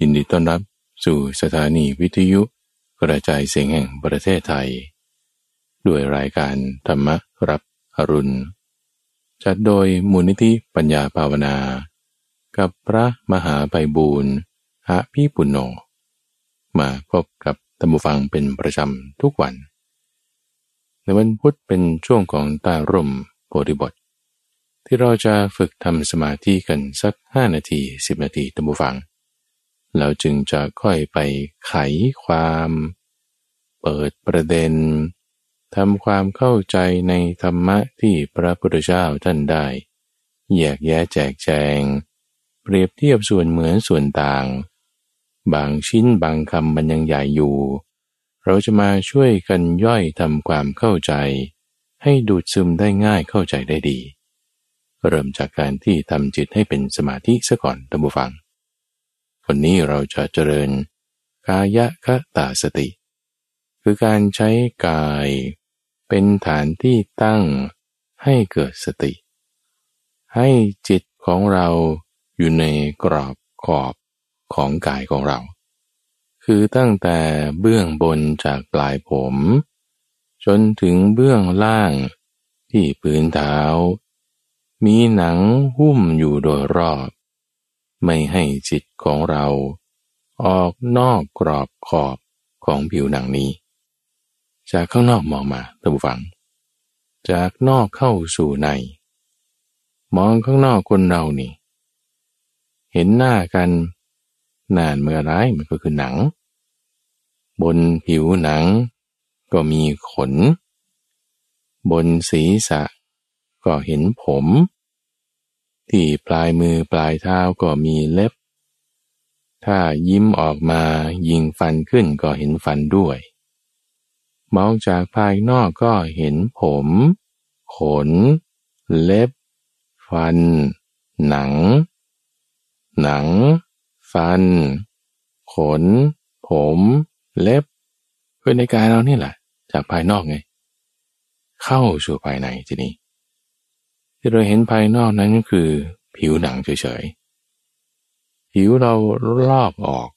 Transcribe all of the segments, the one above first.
ยินดีต้อนรับสู่สถานีวิทยุกระจายเสียงแห่งประเทศไทย ด้วยรายการธรรมรับอรุณ จัดโดยมูลนิธิปัญญาภาวนา กับพระมหาไพบูรณ์อาภีปุณโญมาพบกับธรรมฟังเป็นประจำทุกวัน ในวันพุธเป็นช่วงของตาร่มโพธิบท ที่เราจะฝึกทำสมาธิกันสักห้านาทีสิบนาทีธรรมฟัง เราจึงจะค่อยไปไขความ เปิดประเด็นทำความเข้าใจในธรรมะที่พระพุทธเจ้าท่านได้ แยกแยะแจกแจง เปรียบเทียบส่วนเหมือนส่วนต่าง บางชิ้นบางคำมันยังใหญ่อยู่ เราจะมาช่วยกันย่อยทำความเข้าใจ ให้ดูดซึมได้ง่ายเข้าใจได้ดี เริ่มจากการที่ทำจิตให้เป็นสมาธิซะก่อนตัมบูฟัง วันนี้เราจะเจริญกายคตาสติ คือการใช้กายเป็นฐานที่ตั้งให้เกิดสติ ให้จิตของเราอยู่ในกรอบขอบของกายของเรา คือตั้งแต่เบื้องบนจากปลายผม จนถึงเบื้องล่างที่พื้นเท้า มีหนังหุ้มอยู่โดยรอบ ไม่ให้จิตของเรา ออกนอกกรอบขอบของผิวหนังนี้ จากข้างนอกมองมาท่านผู้ฟัง จากนอกเข้าสู่ใน มองข้างนอกคนเรานี่ เห็นหน้ากันนานเมื่อไรมันก็คือหนัง บนผิวหนัง ก็มีขน บนศีรษะ ก็เห็นผม ที่ปลายมือปลายเท้าก็มีเล็บ ถ้ายิ้มออกมายิงฟันขึ้นก็เห็นฟันด้วย มองจากภายนอกก็เห็นผม ขน เล็บ ฟัน หนัง หนัง ฟัน ขน ผม เล็บเพื่อในกายเรานี่แหละ จากภายนอกไง เข้าสู่ภายในทีนี้ ที่เราเห็นภายนอกนั้นก็คือผิวหนังเฉยๆ ผิวเราลอกออก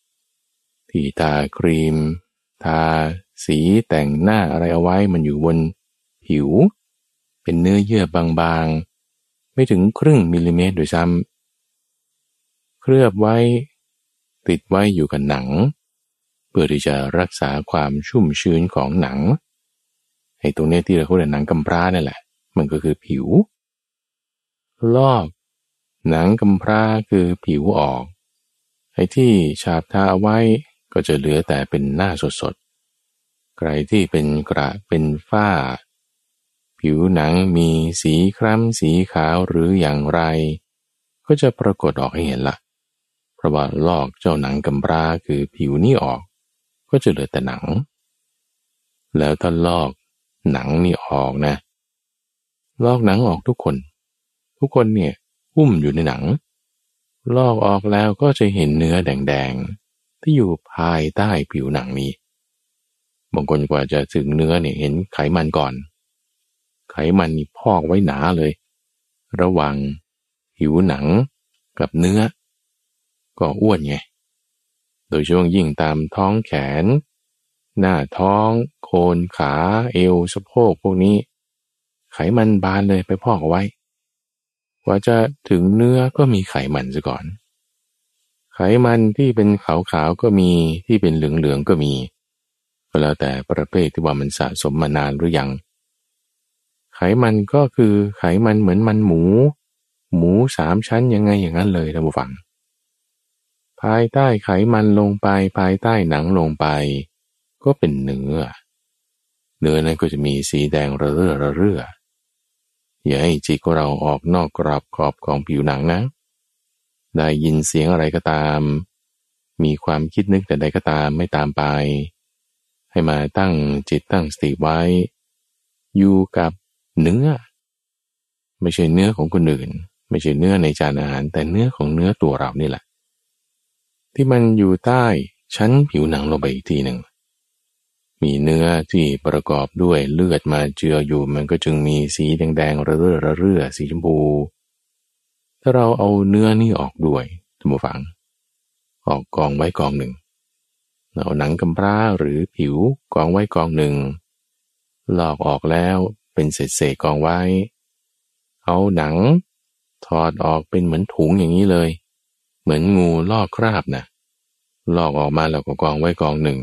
ที่ทาครีม ทาสีแต่งหน้าอะไรเอาไว้มันอยู่บนผิว เป็นเนื้อเยื่อบางๆ ไม่ถึงครึ่งมิลลิเมตรโดยซ้ำเคลือบไว้ ติดไว้อยู่กับหนัง เพื่อที่จะรักษาความชุ่มชื้นของหนังไอ้ตรงนี้ที่เราเรียกหนังกำพร้านี่แหละ มันก็คือผิว ลอก หนังกำพร้าคือผิวออกไอ้ที่ฉาบทาเอาไว้ก็จะเหลือแต่เป็นหน้าสดๆ ใครที่เป็นกระเป็นฝ้า ผิวหนังมีสีคล้ำสีขาวหรืออย่างไร ก็จะปรากฏออกให้เห็นละเพราะว่าลอกเจ้าหนังกำพร้าคือผิวนี้ออก ก็จะเหลือแต่หนัง แล้วถ้าลอกหนังนี่ออกนะ ลอกหนังออกทุกคน ทุกคนเนี่ยหุ้มอยู่ในหนัง ลอกออกแล้วก็จะเห็นเนื้อแดงๆ ที่อยู่ภายใต้ผิวหนังนี้ บางคนกว่าจะถึงเนื้อเนี่ยเห็นไขมันก่อน ไขมันนี่พอกไว้หนาเลย ระหว่างผิวหนังกับเนื้อ ก็อ้วนไง โดยช่วงยิ่งตามท้องแขน หน้าท้อง โคนขา เอวสะโพกพวกนี้ ไขมันบานเลยไปพอกไว้ กว่าจะถึงเนื้อก็มีไขมันซะก่อน ไขมันที่เป็นขาวๆก็มีที่เป็นเหลืองๆก็มีก็แล้วแต่ประเภทที่ว่ามันสะสมมานานหรือยัง ไขมันก็คือไขมันเหมือนมันหมู หมูสามชั้นยังไงอย่างนั้นเลยท่านผู้ฟัง ภายใต้ไขมันลงไปภายใต้หนังลงไป ก็เป็นเนื้อ เนื้อนั้นก็จะมีสีแดงระเรื่อระเรื่อ อย่าให้จิตของเราออกนอกกรอบขอบของผิวหนังนะ ได้ยินเสียงอะไรก็ตาม มีความคิดนึกแต่ใดก็ตามไม่ตามไป ให้มาตั้งจิตตั้งสติไว้ อยู่กับเนื้อ ไม่ใช่เนื้อของคนอื่น ไม่ใช่เนื้อในจานอาหาร แต่เนื้อของเนื้อตัวเรานี่แหละ ที่มันอยู่ใต้ชั้นผิวหนังลงไปอีกทีหนึ่ง มีเนื้อที่ประกอบด้วยเลือดมาเจืออยู่ มันก็จึงมีสีแดงๆระเรื่อระเรื่อสีชมพู ถ้าเราเอาเนื้อนี่ออกด้วยท่านผู้ฟัง ออกกองไว้กองหนึ่ง เอาหนังกำพร้าหรือผิวกองไว้กองหนึ่ง ลอกออกแล้วเป็นเศษเศษกองไว้ เอาหนัง ถอดออกเป็นเหมือนถุงอย่างนี้เลย เหมือนงูลอกคราบนะลอกออกมาแล้วก็กองไว้กองหนึ่ง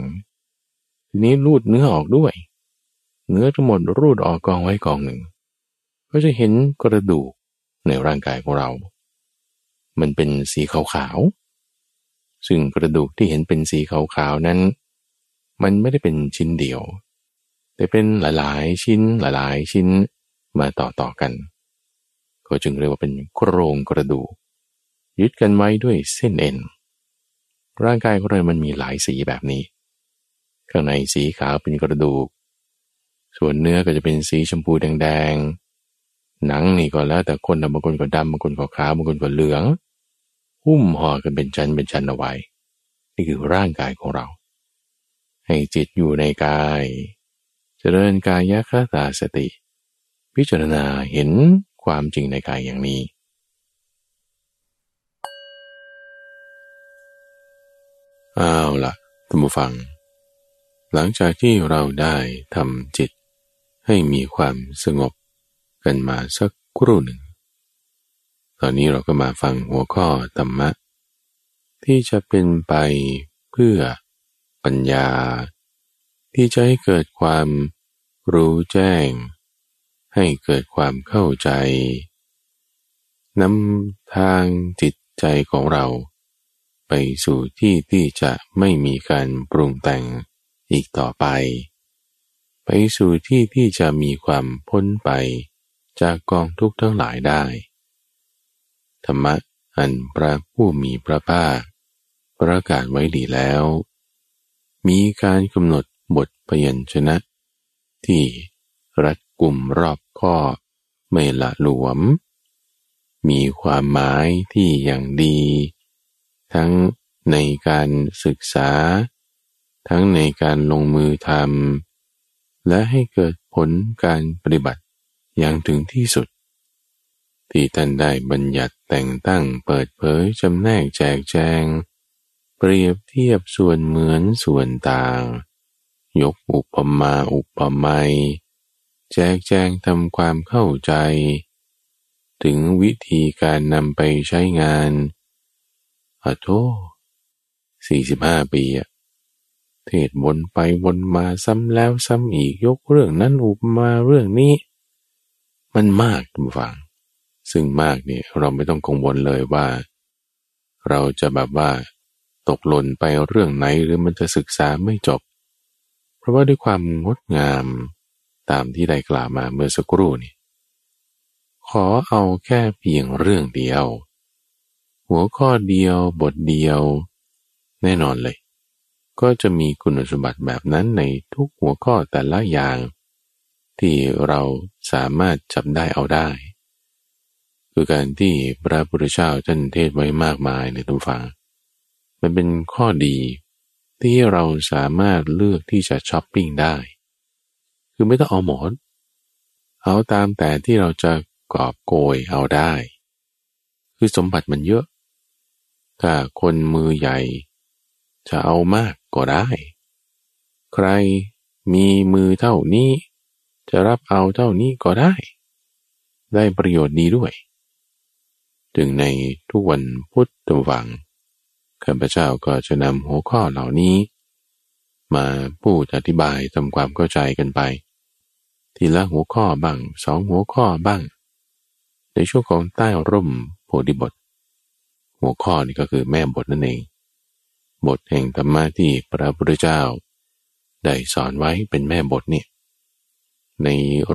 ทีนี้รูดเนื้อออกด้วย เนื้อทั้งหมดรูดออกกองไว้กองหนึ่ง ก็จะเห็นกระดูกในร่างกายของเรา มันเป็นสีขาวๆ ซึ่งกระดูกที่เห็นเป็นสีขาวๆนั้น มันไม่ได้เป็นชิ้นเดียว แต่เป็นหลายๆ ชิ้นหลายๆ ชิ้นมาต่อๆกัน ก็จึงเรียกว่าเป็นโครงกระดูก ยึดกันไว้ด้วยเส้นเอ็น ร่างกายของเรามันมีหลายสีแบบนี้ ข้างในสีขาวเป็นกระดูก ส่วนเนื้อก็จะเป็นสีชมพูแดงๆ หนังนี่ก็แล้วแต่คนบางคนก็ดำบางคนก็ขาวบางคนก็เหลือง หุ้มห่อกันเป็นชั้นเป็นชั้นเอาไว้ นี่คือร่างกายของเรา ให้จิตอยู่ในกาย เจริญกายคตาสติ พิจารณาเห็นความจริงในกายอย่างนี้เอาวละท่านผู้ฟัง หลังจากที่เราได้ทำจิตให้มีความสงบกันมาสักครู่หนึ่ง ตอนนี้เราก็มาฟังหัวข้อธรรมะ ที่จะเป็นไปเพื่อปัญญา ที่จะให้เกิดความรู้แจ้ง ให้เกิดความเข้าใจนำทางจิตใจของเรา ไปสู่ที่ที่จะไม่มีการปรุงแต่ง อีกต่อไป ไปสู่ที่ที่จะมีความพ้นไปจากกองทุกข์ทั้งหลายได้ ธรรมะอันพระผู้มีพระภาคประกาศไว้ดีแล้ว มีการกำหนดบทพยัญชนะ ที่รัดกลุ่มรอบข้อไม่ละหลวม มีความหมายที่อย่างดี ทั้งในการศึกษา ทั้งในการลงมือทำและให้เกิดผลการปฏิบัติอย่างถึงที่สุด ที่ท่านได้บัญญัติแต่งตั้งเปิดเผยจำแนกแจกแจง เปรียบเทียบส่วนเหมือนส่วนต่าง ยกอุปมาอุปไมยแจกแจงทำความเข้าใจ ถึงวิธีการนำไปใช้งานอโทสี่สิบห้าปีอะ เทศวนไปวนมาซ้ำแล้วซ้ำอีกยกเรื่องนั้นอุปมาเรื่องนี้ มันมากทุกฝัง ซึ่งมากเนี่ยเราไม่ต้องกังวลเลยว่า เราจะแบบว่า ตกหล่นไปเรื่องไหนหรือมันจะศึกษาไม่จบ เพราะว่าด้วยความงดงามตามที่ได้กล่าวมาเมื่อสักครู่นี่ขอเอาแค่เพียงเรื่องเดียว หัวข้อเดียวบทเดียว แน่นอนเลย ก็จะมีคุณสมบัติแบบนั้นในทุกหัวข้อแต่ละอย่าง ที่เราสามารถจับได้เอาได้ คือการที่พระพุทธเจ้าท่านเทศไว้มากมายในทุกฝัง มันเป็นข้อดีที่เราสามารถเลือกที่จะช้อปปิ้งได้ คือไม่ต้องเอาหมดเอาตามแต่ที่เราจะกอบโกยเอาได้ คือสมบัติมันเยอะ ถ้าคนมือใหญ่ จะเอามากก็ได้ ใครมีมือเท่านี้ จะรับเอาเท่านี้ก็ได้ ได้ประโยชน์ดีด้วย ถึงในทุกวันพุทธวังข้าพเจ้าก็จะนำหัวข้อเหล่านี้ มาพูดอธิบายทำความเข้าใจกันไป ทีละหัวข้อบ้างสองหัวข้อบ้าง ในช่วงของใต้ร่มโพธิบท หัวข้อนี่ก็คือแม่บทนั่นเอง บทแห่งธรรมะที่พระพุทธเจ้า ได้สอนไว้เป็นแม่บทนี่ใน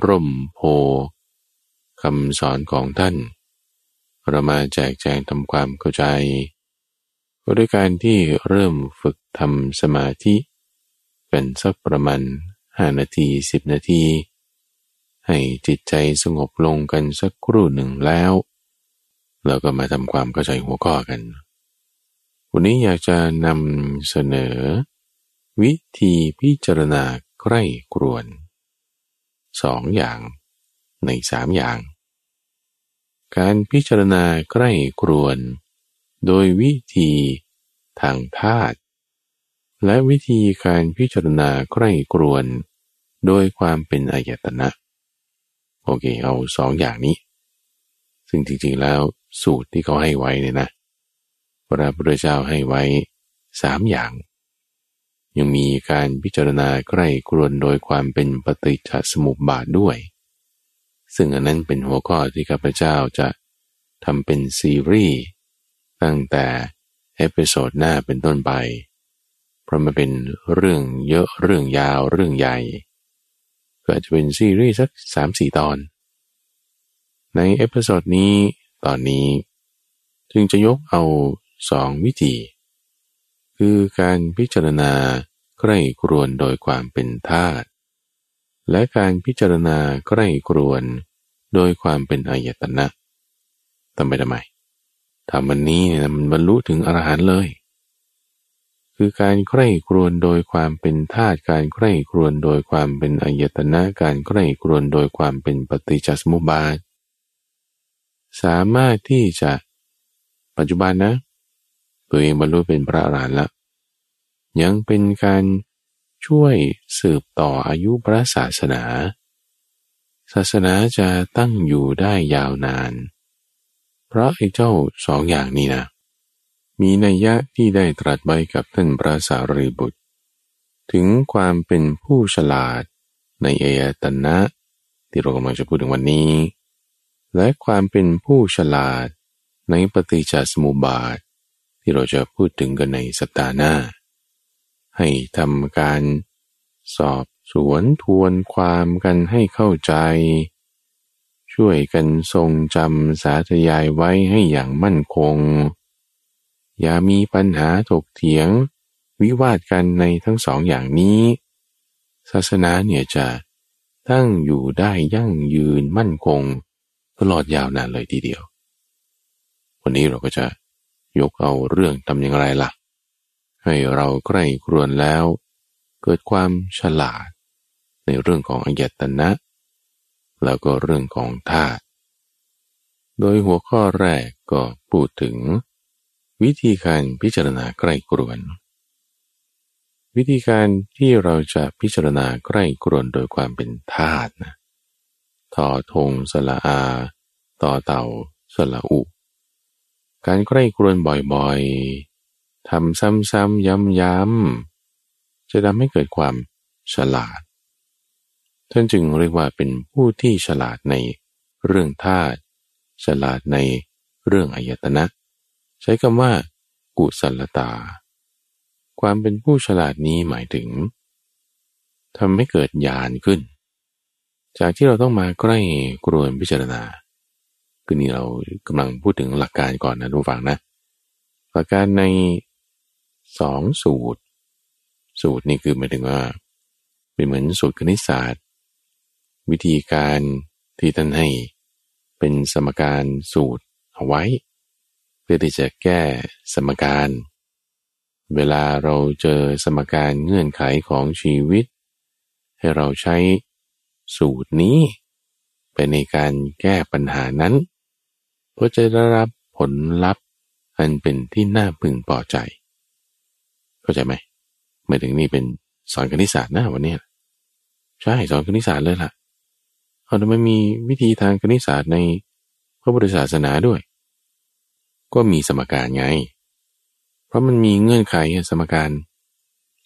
ร่มโพคำสอนของท่าน เรามาแจกแจงทำความเข้าใจก็ด้วยการที่เริ่มฝึกทำสมาธิกันสักประมาณห้านาทีสิบนาที ให้จิตใจสงบลงกันสักครู่หนึ่งแล้ว เราก็มาทำความเข้าใจหัวข้อกัน วันนี้อยากจะนำเสนอ วิธีพิจารณาใกล้กรวนสองอย่างในสามอย่าง การพิจารณาใกล้ครวน โดยวิธีทางธาตุและวิธีการพิจารณาใกล้กรวน โดยความเป็นอายตนะ โอเคเอาสองอย่างนี้ ซึ่งจริงๆแล้วสูตรที่เขาให้ไว้เนี่ยนะ พระพุทธเจ้าให้ไว้สามอย่าง ยังมีการพิจารณาใคร่ครวญโดยความเป็นปฏิจจสมุปบาทด้วย ซึ่งอันนั้นเป็นหัวข้อที่ข้าพเจ้าจะทำเป็นซีรีส์ตั้งแต่ episode หน้าเป็นต้นไป เพราะมันเป็นเรื่องเยอะเรื่องยาวเรื่องใหญ่ ก็จะเป็นซีรีส์สักสามสี่ตอน ใน episode นี้ตอนนี้จึงจะยกเอา สองวิธี คือการพิจารณาใคร่ครวญโดยความเป็นธาตุและการพิจารณาใคร่ครวญโดยความเป็นอายตนะทำไปทำไมทำวันนี้เนี่ยมันบรรลุถึงอรหันต์เลย คือการใกล้ครวนโดยความเป็นธาตุการใกล้ครวนโดยความเป็นอายตนะการใกล้ครวนโดยความเป็นปฏิจจสมุปบาท สามารถที่จะปัจจุบันนะ ตัวเองบรรลุเป็นพระอรหันต์ละ ยังเป็นการช่วยสืบต่ออายุพระศาสนา ศาสนาจะตั้งอยู่ได้ยาวนาน เพราะไอ้เจ้าสองอย่างนี้นะ มีนัยยะที่ได้ตรัสไว้กับท่านพระสารีบุตร ถึงความเป็นผู้ฉลาดในเอตตนะ ที่เรากำลังจะพูดถึงวันนี้ และความเป็นผู้ฉลาดในปฏิจจสมุปบาท ที่เราจะพูดถึงกันในสัปดาห์หน้า ให้ทำการสอบสวนทวนความกันให้เข้าใจ ช่วยกันทรงจำสาธยายไว้ให้อย่างมั่นคง อย่ามีปัญหาถกเถียง วิวาทกันในทั้งสองอย่างนี้ ศาสนาเนี่ยจะตั้งอยู่ได้ยั่งยืนมั่นคง ตลอดยาวนานเลยทีเดียว วันนี้เราก็จะ ยกเอาเรื่องทำอย่างไรละ่ะ ให้เราใกล้ครวนแล้ว เกิดความฉลาด ในเรื่องของอัยตนะ แล้วก็เรื่องของธาตุโดยหัวข้อแรกก็พูดถึง วิธีการพิจารณาใกล้กรวน วิธีการที่เราจะพิจารณาใกล้กรวนโดยความเป็นธาตุนะทอทงสละอา ต่อเต่าสละอุ การใกล้กรวนบ่อยๆทำซ้ำๆย้ำๆจะทำให้เกิดความฉลาด ท่านจึงเรียกว่าเป็นผู้ที่ฉลาดในเรื่องธาตุฉลาดในเรื่องอายตนะ ใช้คำว่า กุศลตา ความเป็นผู้ฉลาดนี้หมายถึงทำให้เกิดญาณขึ้น จากที่เราต้องมาใกล้กรวนพิจารณา คือนี่เรากำลังพูดถึงหลักการก่อนนะทุกฝังนะ หลักการในสองสูตร สูตรนี่คือหมายถึงว่า เป็นเหมือนสูตรคณิตศาสตร์ วิธีการที่ท่านให้เป็นสมการสูตรเอาไว้ เพื่อที่จะแก้สมการ เวลาเราเจอสมการเงื่อนไขของชีวิต ให้เราใช้สูตรนี้ไปในการแก้ปัญหานั้น เพื่อจะได้รับผลลัพธ์อันเป็นที่น่าพึงพอใจ เข้าใจไหมไม่ถึงนี่เป็นสอนคณิตศาสตร์นะวันนี้ใช่สอนคณิตศาสตร์เลยล่ะเอาทำไมมีวิธีทางคณิตศาสตร์ในพระพุทธศาสนาด้วย ก็มีสมการไง เพราะมันมีเงื่อนไขสมการ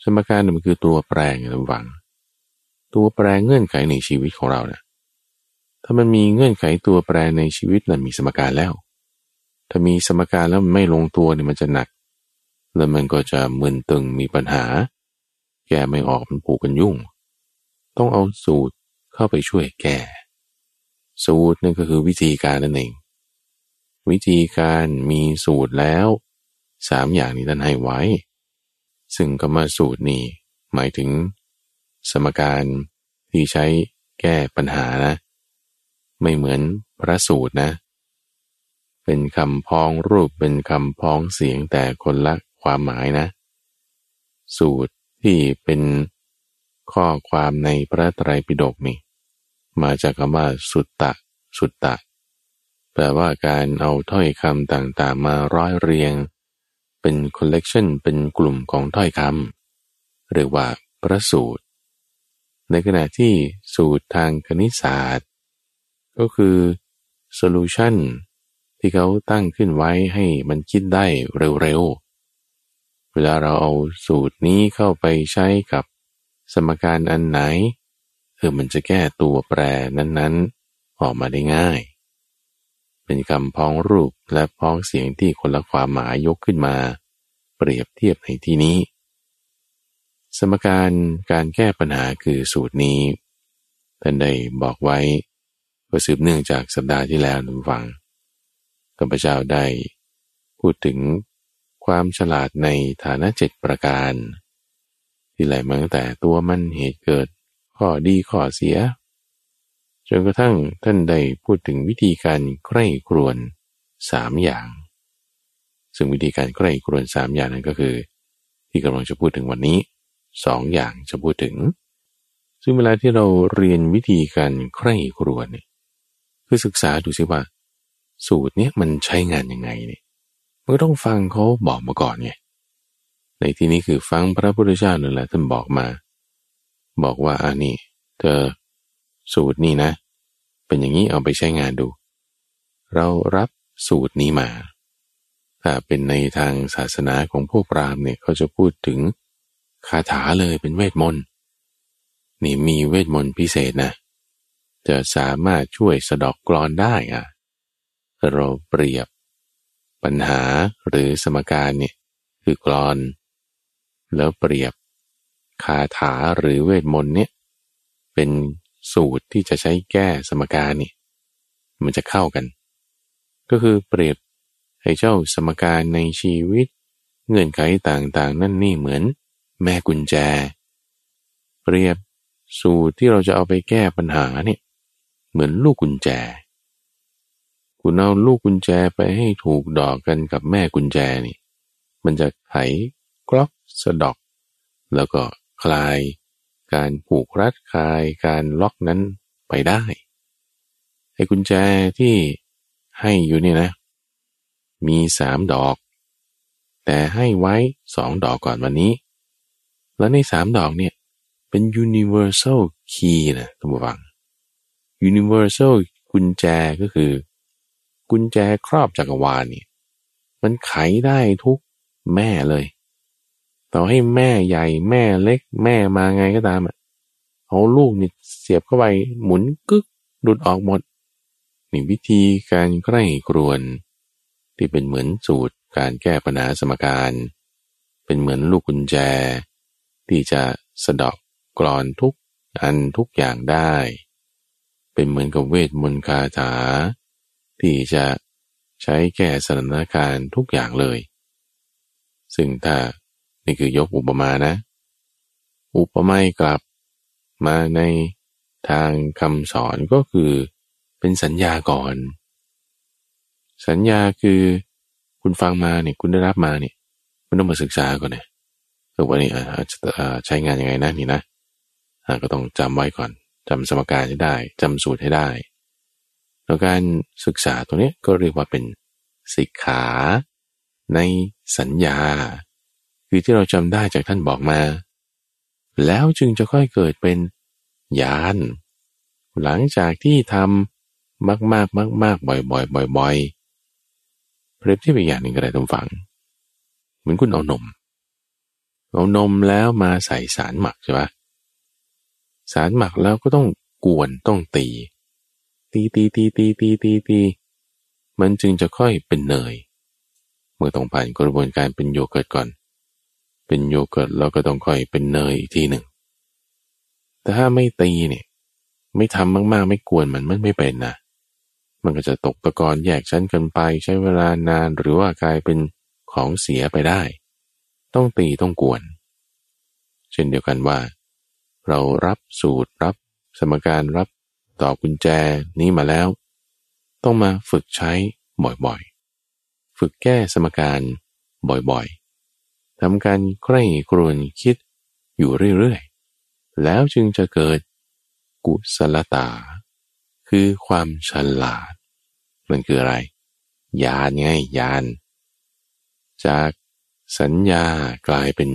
สมการมันคือตัวแปรไงระวัง ตัวแปรเงื่อนไขในชีวิตของเราเนะี่ย ถ้ามันมีเงื่อนไขตัวแปรในชีวิตนั้นมีสมการแล้ว ถ้ามีสมการแล้วมันไม่ลงตัวเนี่ยมันจะหนัก แล้วมันก็จะมึนตึงมีปัญหา แก้ไม่ออกมันผูกกันยุ่ง ต้องเอาสูตรเข้าไปช่วยแก้ สูตรนั่นก็คือวิธีการนั่นเอง วิธีการมีสูตรแล้วสามอย่างนี้ท่านให้ไว้ ซึ่งกรรมสูตรนี่หมายถึงสมการที่ใช้แก้ปัญหานะ ไม่เหมือนพระสูตรนะ เป็นคำพ้องรูปเป็นคำพ้องเสียงแต่คนละความหมายนะ สูตรที่เป็นข้อความในพระไตรปิฎกนี่มาจากคำว่าสุตตะ สุตตะ แปลว่าการเอาถ้อยคำต่างๆ มาร้อยเรียง เป็นคอลเลกชันเป็นกลุ่มของถ้อยคำเรียกว่าพระสูตร ในขณะที่สูตรทางคณิตศาสตร์ ก็คือ solution ที่เขาตั้งขึ้นไว้ให้มันคิดได้เร็วๆ เวลาเราเอาสูตรนี้เข้าไปใช้กับสมการอันไหนเออมันจะแก้ตัวแปรนั้นๆ ออกมาได้ง่าย เป็นคำพ้องรูปและพ้องเสียงที่คนละความหมายยกขึ้นมา เปรียบเทียบในที่นี้ สมการการแก้ปัญหาคือสูตรนี้ท่านได้บอกไว้ ก็สืบเนื่องจากสัปดาห์ที่แล้วนุ่ฟังข้าพเจ้าได้พูดถึงความฉลาดในฐานะเจ็ดประการ ที่ไหลมาตั้งแต่ตัวมันเหตุเกิด ข้อดีข้อเสีย จนกระทั่งท่านได้พูดถึงวิธีการใคร่ครวญสามอย่าง ซึ่งวิธีการใคร่ครวญสามอย่างนั้นก็คือ ที่กำลังจะพูดถึงวันนี้สองอย่างจะพูดถึง ซึ่งเวลาที่เราเรียนวิธีการใคร่ครวญเนี่ย คือศึกษาดูซิว่า สูตรเนี้ยมันใช้งานยังไงเนี่ยมันก็ต้องฟังเขาบอกมาก่อนไงในที่นี้คือฟังพระพุทธเจ้านั่นแหละท่านบอกมา บอกว่าอันนี้เธอสูตรนี้นะ เป็นอย่างนี้เอาไปใช้งานดู เรารับสูตรนี้มา ถ้าเป็นในทางศาสนาของพวกพราหมณ์เนี่ยเขาจะพูดถึงคาถาเลยเป็นเวทมนต์นี่มีเวทมนต์พิเศษนะ จะสามารถช่วยสะดอกกรอนได้อะเราเปรียบ ปัญหาหรือสมการเนี่ยคือกรอน แล้วเปรียบคาถาหรือเวทมนต์เนี่ยเป็นสูตรที่จะใช้แก้สมการนี่มันจะเข้ากัน ก็คือเปรียบให้เจ้าสมการในชีวิต เงื่อนไขต่างๆ นั่นนี่เหมือนแม่กุญแจ เปรียบสูตรที่เราจะเอาไปแก้ปัญหาเนี่ย เหมือนลูกกุญแจ คุณเอาลูกกุญแจไปให้ถูกดอกกันกับแม่กุญแจนี่ มันจะไขกล็อกสะดอก แล้วก็คลาย การผูกรัดคลายการล็อกนั้นไปได้ไอ้กุญแจที่ให้อยู่นี่นะ มีสามดอก แต่ให้ไว้สองดอกก่อนวันนี้ แล้วในสามดอกเนี่ยเป็น universal key นะทุกผู้ฟัง universal กุญแจก็คือ กุญแจครอบจักรวาลนี่มันไขได้ทุกแม่เลย ต่อให้แม่ใหญ่แม่เล็กแม่มาไงก็ตามอะเอาลูกนี่เสียบเข้าไปหมุนกึกดุดออกหมดนี่วิธีการใกล้กรวน ที่เป็นเหมือนสูตรการแก้ปัญหาสมการ เป็นเหมือนลูกกุญแจ ที่จะสะดอกกรอนทุกอันทุกอย่างได้ เป็นเหมือนกับเวทมนต์คาถา ที่จะใช้แก้สถานการณ์ทุกอย่างเลย ซึ่งถ้านี่คือยกอุปมานะ อุปมาอกลับมาในทางคำสอนก็คือเป็นสัญญาก่อน สัญญาคือคุณฟังมาเนี่ยคุณได้รับมาเนี่ยคุณต้องมาศึกษาก่อนเนี่ยวันนี้ใช้งานยังไงนะนี่นะก็ต้องจำไว้ก่อน จำสมการให้ได้จำสูตรให้ได้ แล้วการศึกษาตัวนี้ก็เรียกว่าเป็นสิกขา ในสัญญา คือที่เราจำได้จากท่านบอกมา แล้วจึงจะค่อยเกิดเป็นญาณหลังจากที่ทำมากมากมากมากบ่อยบ่อยบ่อยบ่อยเปรียบที่เป็นอย่างหนึ่งก็ได้ต้องฟัง เหมือนคุณเอานม เอานมแล้วมาใส่สารหมักใช่ปะ สารหมักแล้วก็ต้องกวนต้องตี ตีตีตีตีตีตีตีมันจึงจะค่อยเป็นเนย เมื่อต้องผ่านกระบวนการเป็นโยเกิร์ตก่อน เป็นโยเกิร์ตแล้วก็ต้องค่อยเป็นเนยอีกทีหนึ่ง แต่ถ้าไม่ตีเนี่ยไม่ทำมากๆ ไม่กวนมันมันไม่เป็นนะมันก็จะตกตะกอนแยกชั้นกันไปใช้เวลานานหรือว่ากลายเป็นของเสียไปได้ ต้องตีต้องกวน เช่นเดียวกันว่า เรารับสูตรรับสมการรับต่อกุญแจนี้มาแล้ว ต้องมาฝึกใช้บ่อยๆ ฝึกแก้สมการบ่อยๆทำการใคร่ครวญคิดอยู่เรื่อยๆ แล้วจึงจะเกิดกุศลตา คือความฉลาด มันคืออะไร ญาณไงญาณจากสัญญากลายเป็น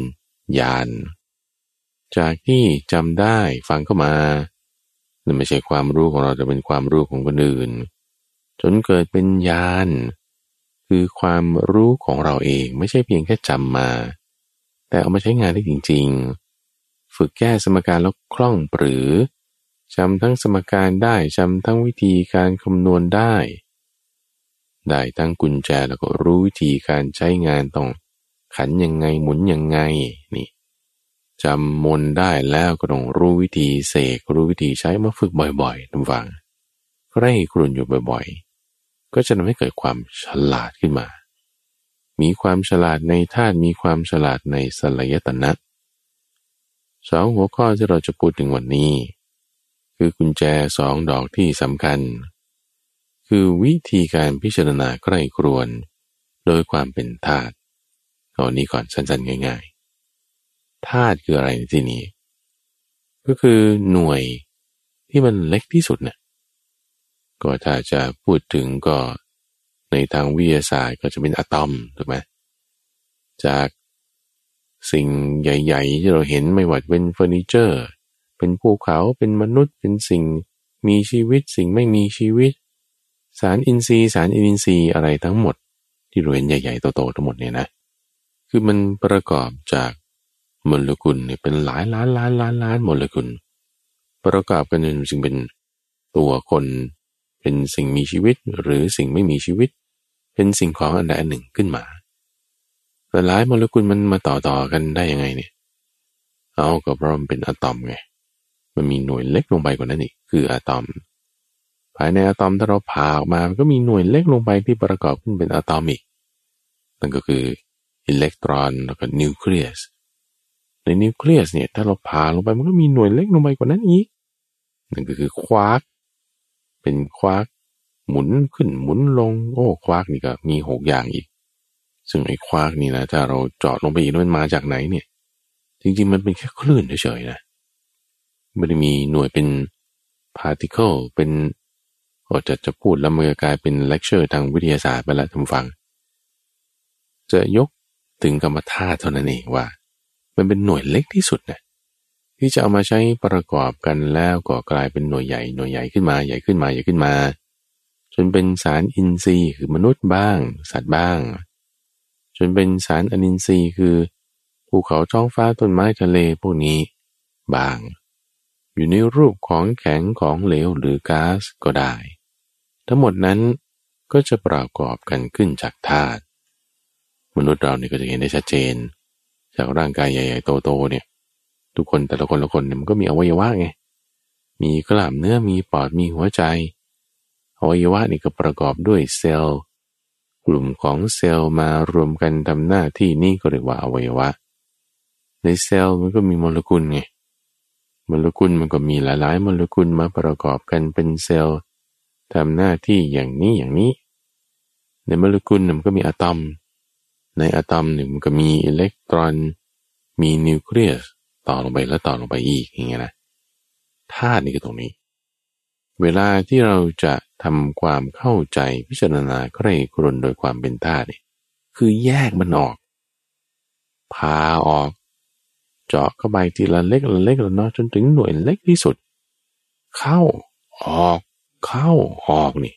ญาณ จากที่จำได้ฟังเข้ามานั่นไม่ใช่ความรู้ของเราจะเป็นความรู้ของคนอื่น จนเกิดเป็นญาณคือความรู้ของเราเองไม่ใช่เพียงแค่จำมา แต่เอามาใช้งานได้จริง ๆ ฝึกแก้สมการแล้วคล่องปรือจำทั้งสมการได้จำทั้งวิธีการคำนวณได้ ได้ทั้งกุญแจแล้วก็รู้วิธีการใช้งานต้องขันยังไงหมุนยังไงนี่ จำมนได้แล้วก็ต้องรู้วิธีเสกรู้วิธีใช้มาฝึกบ่อยๆทุกฝังใกล้ครุนอยู่บ่อยๆ ก็จะทำให้เกิดความฉลาดขึ้นมา มีความฉลาดในธาตุมีความฉลาดในสลายตนะสองหัวข้อที่เราจะพูดถึงวันนี้ คือกุญแจสองดอกที่สำคัญ คือวิธีการพิจารณาใกล้ครวน โดยความเป็นธาตุเอานี้ก่อนสั้นๆง่ายๆ ธาตุคืออะไรในที่นี้ ก็คือหน่วยที่มันเล็กที่สุดเนี่ยก็ถ้าจะพูดถึงก็ในทางวิทยาศาสตร์ก็จะเป็นอะตอมถูกไหมจากสิ่งใหญ่ๆ ที่เราเห็นไม่ว่าเป็นเฟอร์นิเจอร์ เป็นภูเขาเป็นมนุษย์เป็นสิ่งมีชีวิตสิ่งไม่มีชีวิต สารอินทรีย์สารอินทรีย์อะไรทั้งหมด ที่เราเห็นใหญ่ๆโตๆทั้งหมดเนี่ยนะ คือมันประกอบจาก โมเลกุลเนี่ยเป็นหลายล้านล้านล้านล้านโมเลกุล ประกอบกันจนจึงเป็นตัวคนเป็นสิ่งมีชีวิตหรือสิ่งไม่มีชีวิต เป็นสิ่งของอันใดอันหนึ่งขึ้นมาแต่หลายโมเลกุลมันมาต่อต่อกันได้ยังไงเนี่ยเอาก็เพราะมันเป็นอะตอมไงมันมีหน่วยเล็กลงไปกว่านั้นอีกคืออะตอม ภายในอะตอมถ้าเราผ่าออกมามันก็มีหน่วยเล็กลงไปที่ประกอบขึ้นเป็นอะตอมอีกนั่นก็คืออิเล็กตรอนแล้วก็นิวเคลียส ในนิวเคลียสเนี่ย ถ้าเราผ่าลงไปมันก็มีหน่วยเล็กลงไปกว่านั้นอีกนั่นก็คือควาร์กเป็นควาร์กหมุนขึ้นหมุนลง โอ้ควาร์กนี่ก็มีหกอย่างอีก ซึ่งไอ้ควาร์กนี่นะถ้าเราเจาะลงไปอีกมันมาจากไหนเนี่ย จริงๆมันเป็นแค่คลื่นเฉยๆนะไม่ได้มีหน่วยเป็น particle เป็นก็จะจะพูดแล้วมันกลายเป็นเลคเชอร์ทางวิทยาศาสตร์ไปล้วท่านฟัง จะยกถึงคำว่าธาตุเท่านั้นเองว่า มันเป็นหน่วยเล็กที่สุดนะที่จะเอามาใช้ประกอบกันแล้วก็กลายเป็นหน่วยใหญ่หน่วยใหญ่ขึ้นมาใหญ่ขึ้นมาใหญ่ขึ้นมา จนเป็นสารอินทรีย์คือมนุษย์บ้าง สัตว์บ้าง จนเป็นสารอนินทรีย์คือภูเขาท้องฟ้าต้นไม้ทะเลพวกนี้บ้าง อยู่ในรูปของแข็งของเหลวหรือก๊าซก็ได้ ทั้งหมดนั้นก็จะประกอบกันขึ้นจากธาตุมนุษย์เราเนี่ยก็จะเห็นได้ชัดเจน จากร่างกายใหญ่ๆโตๆเนี่ย ทุกคนแต่ละคนละคนเนี่ยมันก็มีอวัยวะไง มีกล้ามเนื้อมีปอดมีหัวใจ อวัยวะนี่ก็ประกอบด้วยเซลล์ กลุ่มของเซลล์มารวมกันทำหน้าที่นี่ก็เรียกว่าอวัยวะ ในเซลล์มันก็มีโมเลกุลไงโมเลกุลมันก็มีหลายๆโมเลกุลมาประกอบกันเป็นเซลล์ทำหน้าที่อย่างนี้อย่างนี้ ในโมเลกุลมันก็มีอะตอม ในอะตอมหนึ่งมันก็มีอิเล็กตรอน มีนิวเคลียสต่อลงไปแล้วต่อลงไปอีกอย่างเงี้ยนะธาตุนี่คือตรงนี้ เวลาที่เราจะทำความเข้าใจพิจารณาใกล้กรุนโดยความเป็นธาตุนี่คือแยกมันออกพาออก เจาะเข้าไปทีละเล็กละเล็กละน้อยจนถึงหน่วยเล็กที่สุด เข้าออกเข้าออกนี่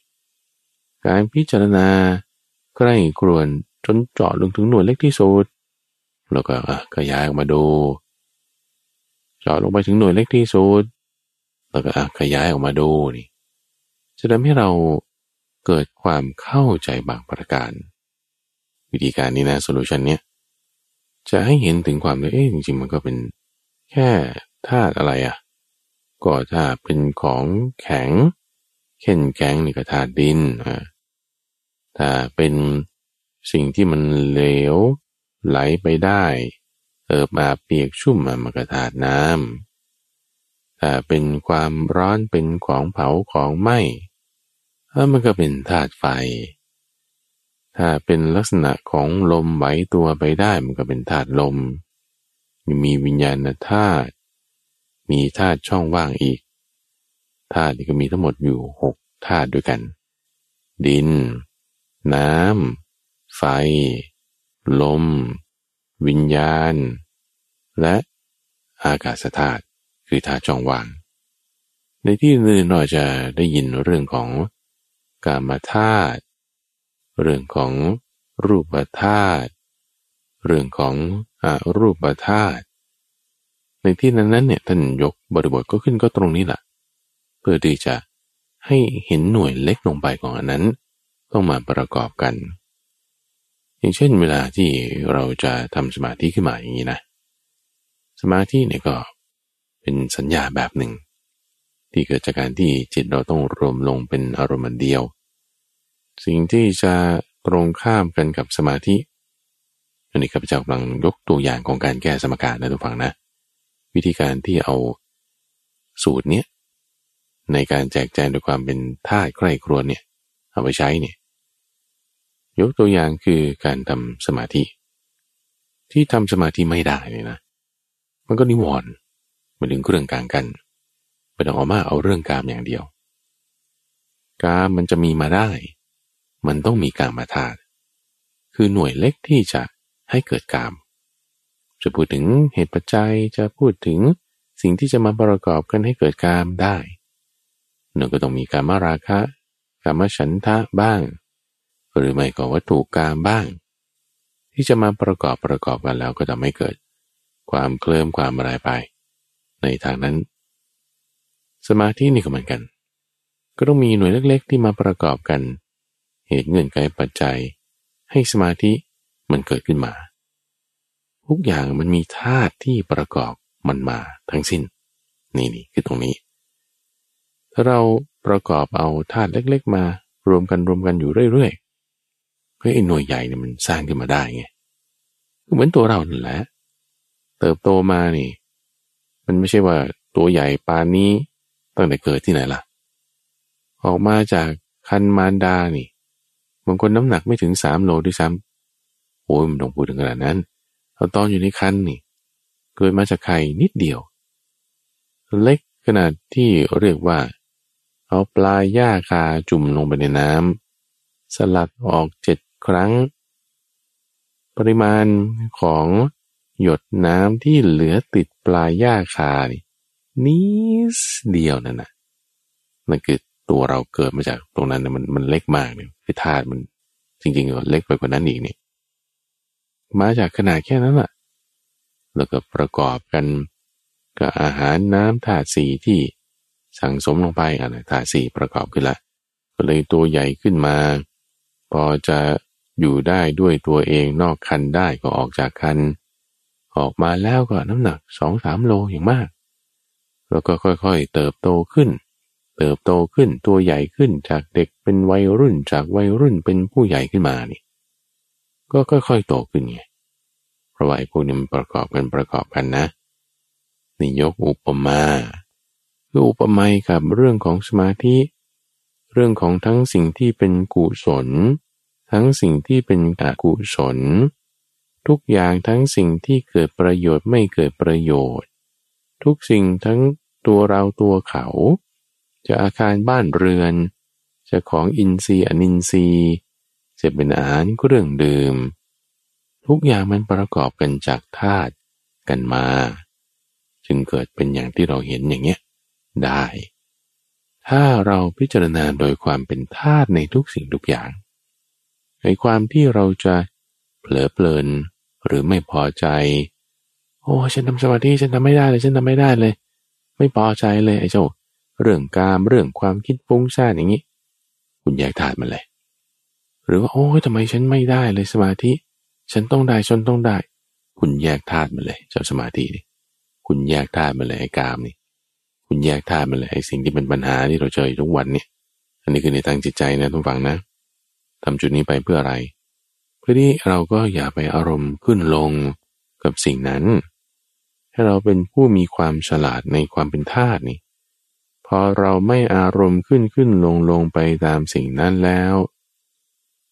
การพิจารณาใกล้กรวน จนเจาะลงถึงหน่วยเล็กที่สุด แล้วก็ขยายออกมาดู เจาะลงไปถึงหน่วยเล็กที่สุด แล้วก็ขยายออกมาดูนี่ จะทำให้เราเกิดความเข้าใจบางประการ วิธีการนี้นะโซลูชันเนี้ยจะให้เห็นถึงความเลยเอ๊ะจริงๆ มันก็เป็นแค่ธาตุอะไรอะ่ะ ก็ถ้าเป็นของแข็ง เข็นแข็งนี่ก็ธาตุดินอ่าถ้าเป็น สิ่งที่มันเหลว ไหลไปได้เอิบอาเปียกชุ่มมันก็ธาตุน้ำถ้าเป็นความร้อนเป็นของเผาของไหม้มันก็เป็นธาตุไฟ ถ้าเป็นลักษณะของลมไหวตัวไปได้มันก็เป็นธาตุลม มีวิญญาณธาตุ มีธาตุช่องว่างอีก ธาตุนี่ก็มีทั้งหมดอยู่หกธาตุด้วยกัน ดิน น้ำ ไฟ ลม วิญญาณ และอากาศธาตุคือธาตุจองวาง ในที่อื่นเราจะได้ยินเรื่องของกามธาตุเรื่องของรูปธาตุเรื่องของอรูปธาตุในที่นั้นนั้นเนี่ยท่านยกบริบทก็ขึ้นก็ตรงนี้แหละเพื่อที่จะให้เห็นหน่วยเล็กลงไปของอันนั้น ต้องมาประกอบกัน อย่างเช่นเวลาที่เราจะทำสมาธิขึ้นมาอย่างนี้นะ สมาธิเนี่ยก็เป็นสัญญาแบบหนึ่ง ที่เกิดจากการที่จิตเราต้องรวมลงเป็นอารมณ์เดียว สิ่งที่จะตรงข้ามกันกับสมาธิอันนี้ข้าพเจ้ากำลังยกตัวอย่างของการแก้สมการนะทุกฝังนะ วิธีการที่เอาสูตรเนี้ยในการแจกแจงด้วยความเป็นท่าใกล้ครัวเนี่ย เอาไปใช้เนี่ย ยกตัวอย่างคือการทำสมาธิ ที่ทำสมาธิไม่ได้เนี่ยนะ มันก็นิวรณ์มาถึงเรื่องกลางกันไปต้องออกมาเอาเรื่องกามอย่างเดียว กามมันจะมีมาได้ มันต้องมีกามมาธาตุคือหน่วยเล็กที่จะให้เกิดกาม จะพูดถึงเหตุปัจจัยจะพูดถึงสิ่งที่จะมาประกอบกันให้เกิดกามได้หนึ่งก็ต้องมีการมาราคะการมาฉันทะบ้าง หรือไม่ก็วัตถุกรรมบ้าง ที่จะมาประกอบประกอบกันแล้วก็จะไม่เกิด ความเคลิ้มความอะไรไป ในทางนั้น สมาธินี่ก็เหมือนกัน ก็ต้องมีหน่วยเล็ก ๆ ที่มาประกอบกัน เหตุเงื่อนไขปัจจัย ให้สมาธิมันเกิดขึ้นมา ทุกอย่างมันมีธาตุที่ประกอบมันมาทั้งสิ้น นี่นี่คือตรงนี้ ถ้าเราประกอบเอาธาตุเล็ก ๆ มารวมกันรวมกันอยู่เรื่อยๆ เพื่อไอ้หน่วยใหญ่เนี่ยมันสร้างขึ้นมาได้ไงเหมือนตัวเรานั่นแหละ เติบโตมานี่ มันไม่ใช่ว่าตัวใหญ่ปานนี้ตั้งแต่เกิดที่ไหนล่ะ ออกมาจากคันมารดานี่บางคนน้ำหนักไม่ถึงสามโลด้วยซ้ำโอ้ยมันต้องพูดถึงขนาดนั้นเอาตอนอยู่ในคันนี่ เกิดมาจากไข่นิดเดียว เล็กขนาดที่เรียกว่า เอาปลายหญ้าคาจุ่มลงไปในน้ำสลัดออกเจ็ด ครั้ง ปริมาณของหยดน้ำที่เหลือติดปลายหญ้าคานี่นิดเดียวนั่นนะนั่นคือตัวเราเกิดมาจากตรงนั้นนะมันมันเล็กมากเนี่ยคือธาตุมันจริงๆเล็กไปกว่านั้นอีกนี่มาจากขนาดแค่นั้นแหละแล้วก็ประกอบกันกับอาหารน้ำธาตุสีที่สั่งสมลงไปอะไรธาตุสีประกอบขึ้นละก็เลยตัวใหญ่ขึ้นมา พอจะ อยู่ได้ด้วยตัวเองนอกคันได้ก็ออกจากคัน ออกมาแล้วก็น้ำหนักสองสามโลอย่างมาก แล้วก็ค่อยๆเติบโตขึ้น เติบโตขึ้นตัวใหญ่ขึ้นจากเด็กเป็นวัยรุ่นจากวัยรุ่นเป็นผู้ใหญ่ขึ้นมานี่ ก็ค่อยๆโตขึ้นไงเพราะว่าไอ้พวกนี้มันประกอบกันประกอบกันนะนี่ยกอุปมาคืออุปมากับเรื่องของสมาธิ เรื่องของทั้งสิ่งที่เป็นกุศล ทั้งสิ่งที่เป็นอกุศล ทุกอย่างทั้งสิ่งที่เกิดประโยชน์ไม่เกิดประโยชน์ ทุกสิ่งทั้งตัวเราตัวเขา จะอาคารบ้านเรือน จะของอินทรีย์อนินทรีย์จะเป็นอาหารเครื่องดื่ม ทุกอย่างมันประกอบกันจากธาตุกันมา จึงเกิดเป็นอย่างที่เราเห็นอย่างเนี้ยได้ ถ้าเราพิจารณาโดยความเป็นธาตุในทุกสิ่งทุกอย่าง ในความที่เราจะเผลอเพลินหรือไม่พอใจ โอ้ฉันทำสมาธิฉันทำไม่ได้เลย ฉันทำไม่ได้เลย ไม่พอใจเลยไอ้เจ้า เรื่องการเรื่องความคิดฟุ้งซ่านอย่างนี้ คุณแยกธาตุมันเลย หรือว่าโอ้ทำไมฉันไม่ได้เลยสมาธิ ฉันต้องได้ฉันต้องได้ คุณแยกธาตุมันเลย เจ้าสมาธินี่คุณแยกธาตุมันเลยไอ้กามนี่ คุณแยกธาตุมาเลยไอ้สิ่งที่เป็นปัญหาที่เราเจอทุกวันเนี่ยอันนี้คือในทางจิตใจนะทุกฝังนะ ทำจุดนี้ไปเพื่ออะไร เพื่อที่เราก็อย่าไปอารมณ์ขึ้นลงกับสิ่งนั้น ให้เราเป็นผู้มีความฉลาดในความเป็นธาตุนี่พอเราไม่อารมณ์ขึ้นขึ้นลงลงไปตามสิ่งนั้นแล้ว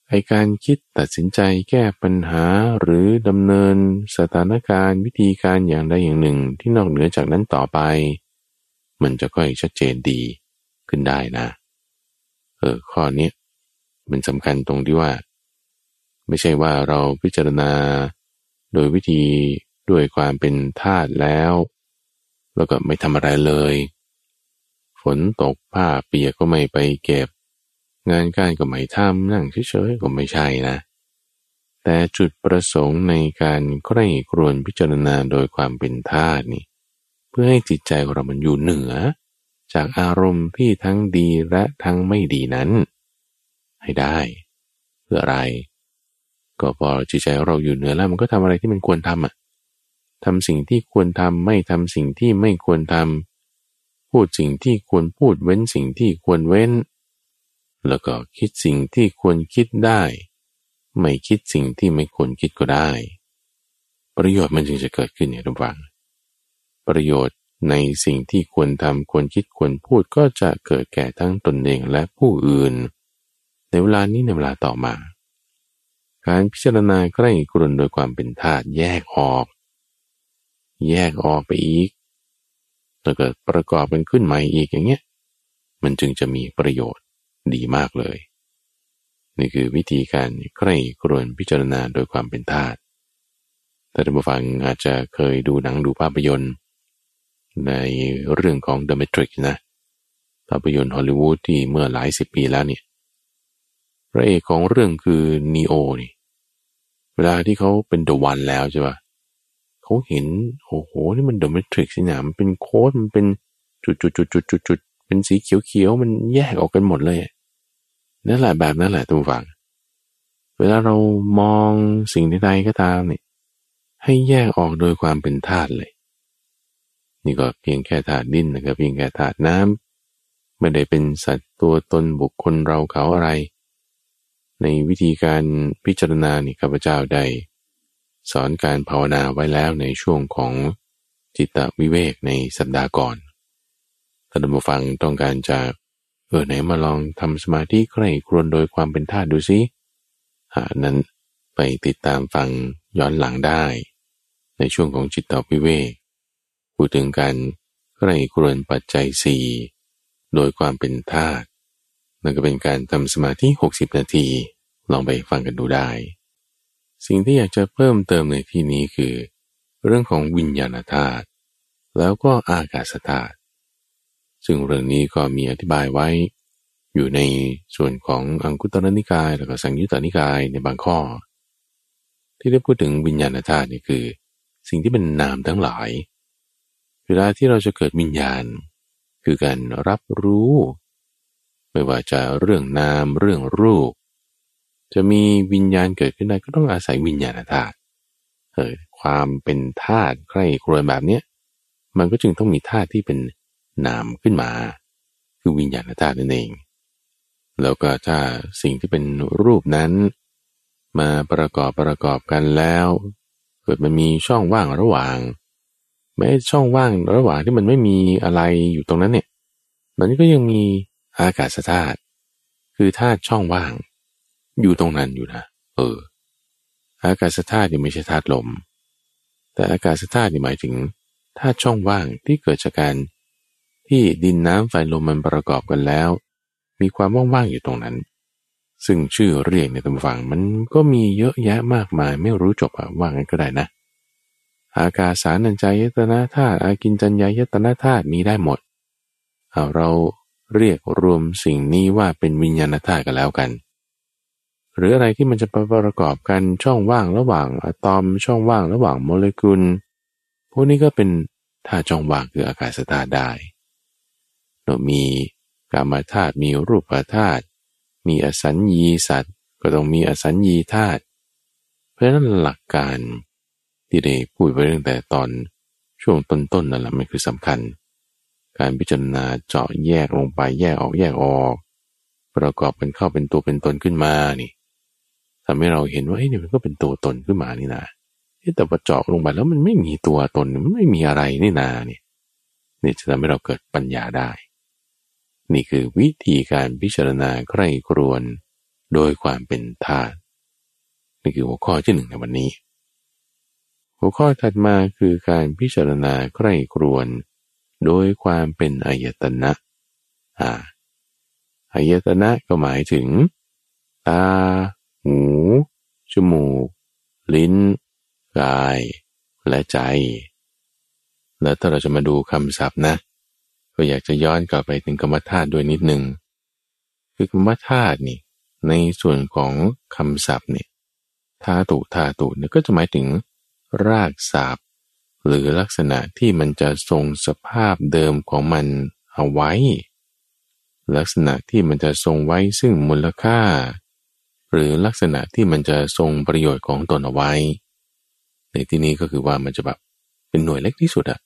ไอการคิดตัดสินใจแก้ปัญหาหรือดำเนินสถานการณ์วิธีการอย่างใดอย่างหนึ่งที่นอกเหนือจากนั้นต่อไป มันจะค่อยชัดเจนดีขึ้นได้นะ เออข้อนี้ มันสำคัญตรงที่ว่า ไม่ใช่ว่าเราพิจารณา โดยวิธีด้วยความเป็นทาตุแล้ว แล้วก็ไม่ทำอะไรเลย ฝนตกผ้าเปียกก็ไม่ไปเก็บ งานการก็ไม่ทำนั่งเฉยๆก็ไม่ใช่นะ แต่จุดประสงค์ในการใคร่ครวญพิจารณาโดยความเป็นทาตุนี่ เพื่อให้จิตใจของเรามันอยู่เหนือ จากอารมณ์ที่ทั้งดีและทั้งไม่ดีนั้น ให้ได้ เพื่ออะไร ก็พอจิตใจเราอยู่เหนือแล้วมันก็ทำอะไรที่มันควรทำอะทำสิ่งที่ควรทำไม่ทำสิ่งที่ไม่ควรทำพูดสิ่งที่ควรพูดเว้นสิ่งที่ควรเว้น แล้วก็คิดสิ่งที่ควรคิดได้ ไม่คิดสิ่งที่ไม่ควรคิดก็ได้ ประโยชน์มันจึงจะเกิดขึ้นเนี่ยทุกฝัง ประโยชน์ในสิ่งที่ควรทำควรคิดควรพูดก็จะเกิดแก่ทั้งตนเองและผู้อื่น ในเวลานี้ในเวลาต่อมา การพิจารณาใกล้กรุนโดยความเป็นธาตุแยกออก แยกออกไปอีกแล้วก็ประกอบเป็นขึ้นใหม่อีกอย่างเงี้ย มันจึงจะมีประโยชน์ดีมากเลย นี่คือวิธีการใกล้กรุนพิจารณาโดยความเป็นธาตุแต่ท่านผู้ฟังอาจจะเคยดูหนังดูภาพยนตร์ ในเรื่องของ The Matrix นะ ภาพยนตร์ฮอลลีวูดที่เมื่อหลายสิบปีแล้วเนี่ย พระเอกของเรื่องคือนีโอนี่เวลาที่เขาเป็น The One แล้วใช่ปะเขาเห็นโอ้โหนี่มัน The Matrix นี่นะมันเป็นโค้ดมันเป็นจุดจุดจุดจุดจุดจุดเป็นสีเขียวเขียวมันแยกออกกันหมดเลยนั่นแหละแบบนั้นแหละท่านผู้ฟังเวลาเรามองสิ่งใดๆก็ตามเนี่ยให้แยกออกโดยความเป็นธาตุเลย นี่ก็เพียงแค่ธาตุดินนะครับเพียงแค่ธาตุน้ำไม่ได้เป็นสัตว์ตัวตนบุคคลเราเขาอะไร ในวิธีการพิจารณานี่ข้าพเจ้าได้สอนการภาวนาไว้แล้วในช่วงของจิตวิเวกในสัปดาห์ก่อนถ้าท่านผู้ฟังต้องการจะเออไหนมาลองทำสมาธิใคร่ครวญโดยความเป็นธาตุดูสิหานั้นไปติดตามฟังย้อนหลังได้ ในช่วงของจิตวิเวกพูดถึงการใคร่ครวญปัจจัยสี่โดยความเป็นธาตุ นั่นก็เป็นการทำสมาธิ 60 นาที ลองไปฟังกันดูได้ สิ่งที่อยากจะเพิ่มเติมในที่นี้คือ เรื่องของวิญญาณธาตุแล้วก็อากาศธาตุซึ่งเรื่องนี้ก็มีอธิบายไว้ อยู่ในส่วนของอังคุตรนิกาย แล้วก็สังยุตตนิกายในบางข้อ ที่ได้พูดถึงวิญญาณธาตุนี่คือ สิ่งที่เป็นนามทั้งหลาย เวลาที่เราจะเกิดวิญญาณ คือการรับรู้ ไม่ว่าจะเรื่องนามเรื่องรูป จะมีวิญญาณเกิดขึ้นได้ก็ต้องอาศัยวิญญาณธาตุเออความเป็นธาตุใครครวญแบบเนี้ยมันก็จึงต้องมีธาตุที่เป็นนามขึ้นมา คือวิญญาณธาตุนั่นเอง แล้วก็ถ้าสิ่งที่เป็นรูปนั้น มาประกอบประกอบกันแล้วเกิดมันมีช่องว่างระหว่างแม้ช่องว่างระหว่างที่มันไม่มีอะไรอยู่ตรงนั้นเนี่ย มันก็ยังมี อากาศธาตุคือธาตุช่องว่าง อยู่ตรงนั้นอยู่นะเออ อากาศธาตุนี่ไม่ใช่ธาตุลม แต่อากาศธาตุนี่หมายถึงธาตุช่องว่างที่เกิดจากการที่ดินน้ำไฟลมมันประกอบกันแล้ว มีความว่างๆอยู่ตรงนั้น ซึ่งชื่อเรียกในตำฝังมันก็มีเยอะแยะมากมายไม่รู้จบอะว่างั้นก็ได้นะ อากาศสารัญจายตนะธาตุอากินจัญญายตนะธาตุมีได้หมดเอาเรา เรียกรวมสิ่งนี้ว่าเป็นวิญญาณธาตุกันแล้วกัน หรืออะไรที่มันจะประกอบกันช่องว่างระหว่างอะตอมช่องว่างระหว่างโมเลกุล พวกนี้ก็เป็นธาตุช่องว่างคืออากาศธาตุได้เรามีกามาธาตุมีรูปธาตุมีอสัญญีสัตว์ ก็ต้องมีอสัญญีธาตุเพราะนั้นหลักการที่ได้พูดไปตั้งแต่ตอนช่วงต้นๆนั่นแหละมันคือสำคัญ การพิจารณาเจาะแยกลงไปแยกออกแยกออก ประกอบเป็นเข้าเป็นตัวเป็นตนขึ้นมานี่ทำให้เราเห็นว่าเฮ้ยนี่มันก็เป็นตัวตนขึ้นมานี่นะแต่พอเจาะลงไปแล้วมันไม่มีตัวตนมันไม่มีอะไรนี่นาเนี่ยนี่จะทำให้เราเกิดปัญญาได้ นี่คือวิธีการพิจารณาใคร่ครวนโดยความเป็นธาตุนี่คือหัวข้อที่หนึ่งในวันนี้ หัวข้อถัดมาคือการพิจารณาใคร่ครวน โดยความเป็นอายตนะอ่าอายตนะก็หมายถึง ตา หู จมูก ลิ้น กาย และใจ แล้วถ้าเราจะมาดูคำศัพท์นะ ก็อยากจะย้อนกลับไปถึงกรรมธาตุด้วยนิดหนึ่ง คือกรรมธาตุนี่ ในส่วนของคำศัพท์เนี่ยธาตุธาตุเนี่ยก็จะหมายถึง รากศัพท์ หรือลักษณะที่มันจะทรงสภาพเดิมของมันเอาไว้ ลักษณะที่มันจะทรงไว้ซึ่งมูลค่า หรือลักษณะที่มันจะทรงประโยชน์ของตนเอาไว้ ในที่นี้ก็คือว่ามันจะแบบเป็นหน่วยเล็กที่สุดอะ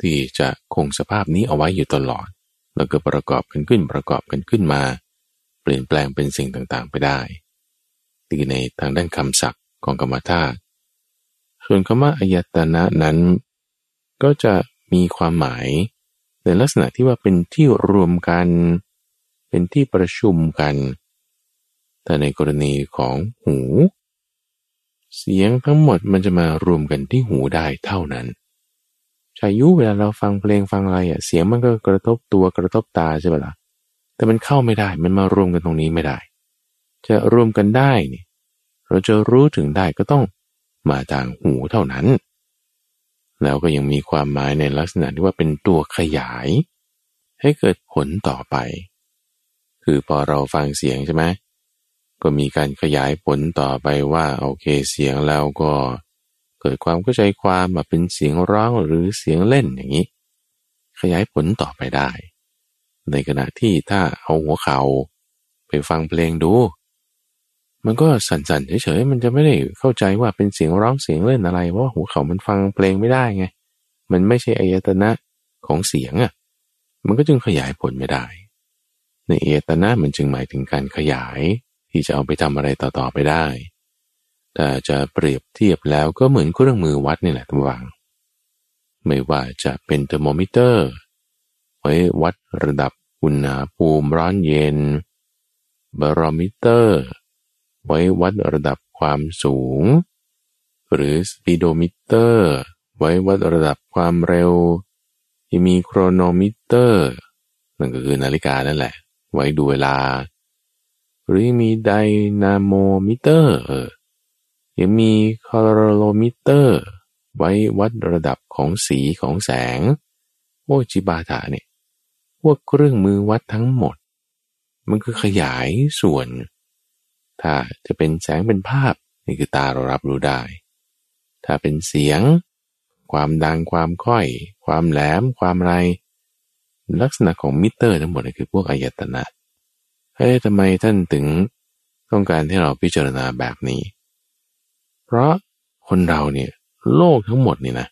ที่จะคงสภาพนี้เอาไว้อยู่ตลอด แล้วก็ประกอบกันขึ้นประกอบกันขึ้นมา เปลี่ยนแปลงเป็นสิ่งต่างๆไปได้ตีในทางด้านคำศัพท์ของกรรมธาตุ ส่วนคำว่าอายตนะนั้น ก็จะมีความหมายในลักษณะที่ว่าเป็นที่รวมกัน เป็นที่ประชุมกัน แต่ในกรณีของหู เสียงทั้งหมดมันจะมารวมกันที่หูได้เท่านั้นชายุเวลาเราฟังเพลงฟังอะไรอะเสียงมันก็กระทบตัวกระทบตาใช่ไหมละ่ะแต่มันเข้าไม่ได้มันมารวมกันตรงนี้ไม่ได้ จะรวมกันได้นี่เราจะรู้ถึงได้ก็ต้อง มาทางหูเท่านั้น แล้วก็ยังมีความหมายในลักษณะที่ว่าเป็นตัวขยาย ให้เกิดผลต่อไป คือพอเราฟังเสียงใช่ไหมก็มีการขยายผลต่อไปว่าโอเคเสียงแล้วก็ เกิดความเข้าใจความมาเป็นเสียงร้องหรือเสียงเล่นอย่างนี้ ขยายผลต่อไปได้ ในขณะที่ถ้าเอาหัวเขาไปฟังเพลงดู มันก็สั่นๆเฉยๆมันจะไม่ได้เข้าใจว่าเป็นเสียงร้องเสียงเล่นอะไรเพราะว่าหูเขามันฟังเพลงไม่ได้ไง มันไม่ใช่อายตนะของเสียงอะ่ะมันก็จึงขยายผลไม่ได้ในอายตนะมันจึงหมายถึงการขยายที่จะเอาไปทำอะไรต่อๆไปได้ แต่จะเปรียบเทียบแล้วก็เหมือนเครื่องมือวัดนี่แหละทุกอย่างไม่ว่าจะเป็นเทอร์โมมิเตอร์ไว้วัดระดับอุณหภูมิร้อนเย็นบารอมิเตอร์ ไว้วัดระดับความสูง หรือ speedometer ไว้วัดระดับความเร็ว ที่มี chronometer นั่นก็คือนาฬิกานั่นแหละ ไว้ดูเวลา หรือมี dynamometer ยังมี colorimeter ไว้วัดระดับของสีของแสงโอ้จิปาถะเนี่ยพวกเครื่องมือวัดทั้งหมด มันคือขยายส่วน ถ้าจะเป็นแสงเป็นภาพนี่คือตาเรารับรู้ได้ ถ้าเป็นเสียง ความดังความค่อย ความแหลม ความไร ลักษณะของมิเตอร์ทั้งหมดนี่คือพวกอายตนะเฮ้ยทำไมท่านถึงต้องการให้เราพิจารณาแบบนี้ เพราะคนเราเนี่ยโลกทั้งหมดนี่นะ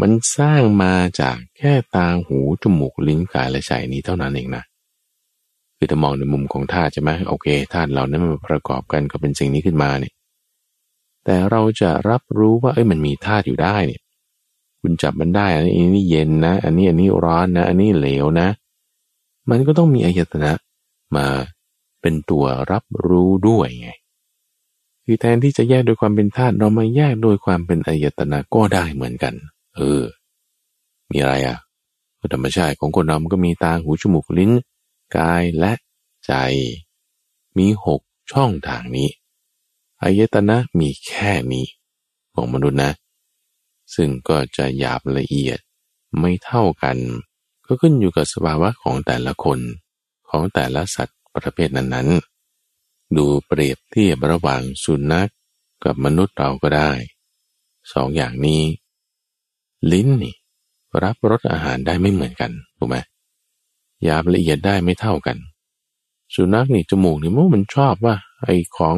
มันสร้างมาจากแค่ตาหูจมูกลิ้นกายและใจนี้เท่านั้นเองนะ คือถ้ามองในมุมของธาตุใช่ไหมโอเคธาตุเรานั้นมันประกอบกันก็เป็นสิ่งนี้ขึ้นมาเนี่ยแต่เราจะรับรู้ว่าเอ้ยมันมีธาตุอยู่ได้เนี่ย คุณจับมันได้ อันนี้นี่เย็นนะ อันนี้อันนี้ร้อนนะ อันนี้เหลวนะ มันก็ต้องมีอายตนะมาเป็นตัวรับรู้ด้วยไงคือแทนที่จะแยกโดยความเป็นธาตุเรามาแยกโดยความเป็นอายตนะก็ได้เหมือนกัน เออ มีอะไรอะธรรมชาติของคนเรามันก็มีตาหูจมูกลิ้น กายและใจ มีหกช่องทางนี้อายตนะมีแค่นี้ของมนุษย์นะ ซึ่งก็จะหยาบละเอียดไม่เท่ากัน ก็ขึ้นอยู่กับสภาวะของแต่ละคนของแต่ละสัตว์ประเภทนั้นๆ ดูเปรียบเทียบระหว่างสุนัขกับมนุษย์เราก็ได้สองอย่างนี้ ลิ้นนี่รับรสอาหารได้ไม่เหมือนกันถูกไหม หยาบละเอียดได้ไม่เท่ากัน สุนัขนี่จมูกนี่มันชอบว่า ไอ้ของ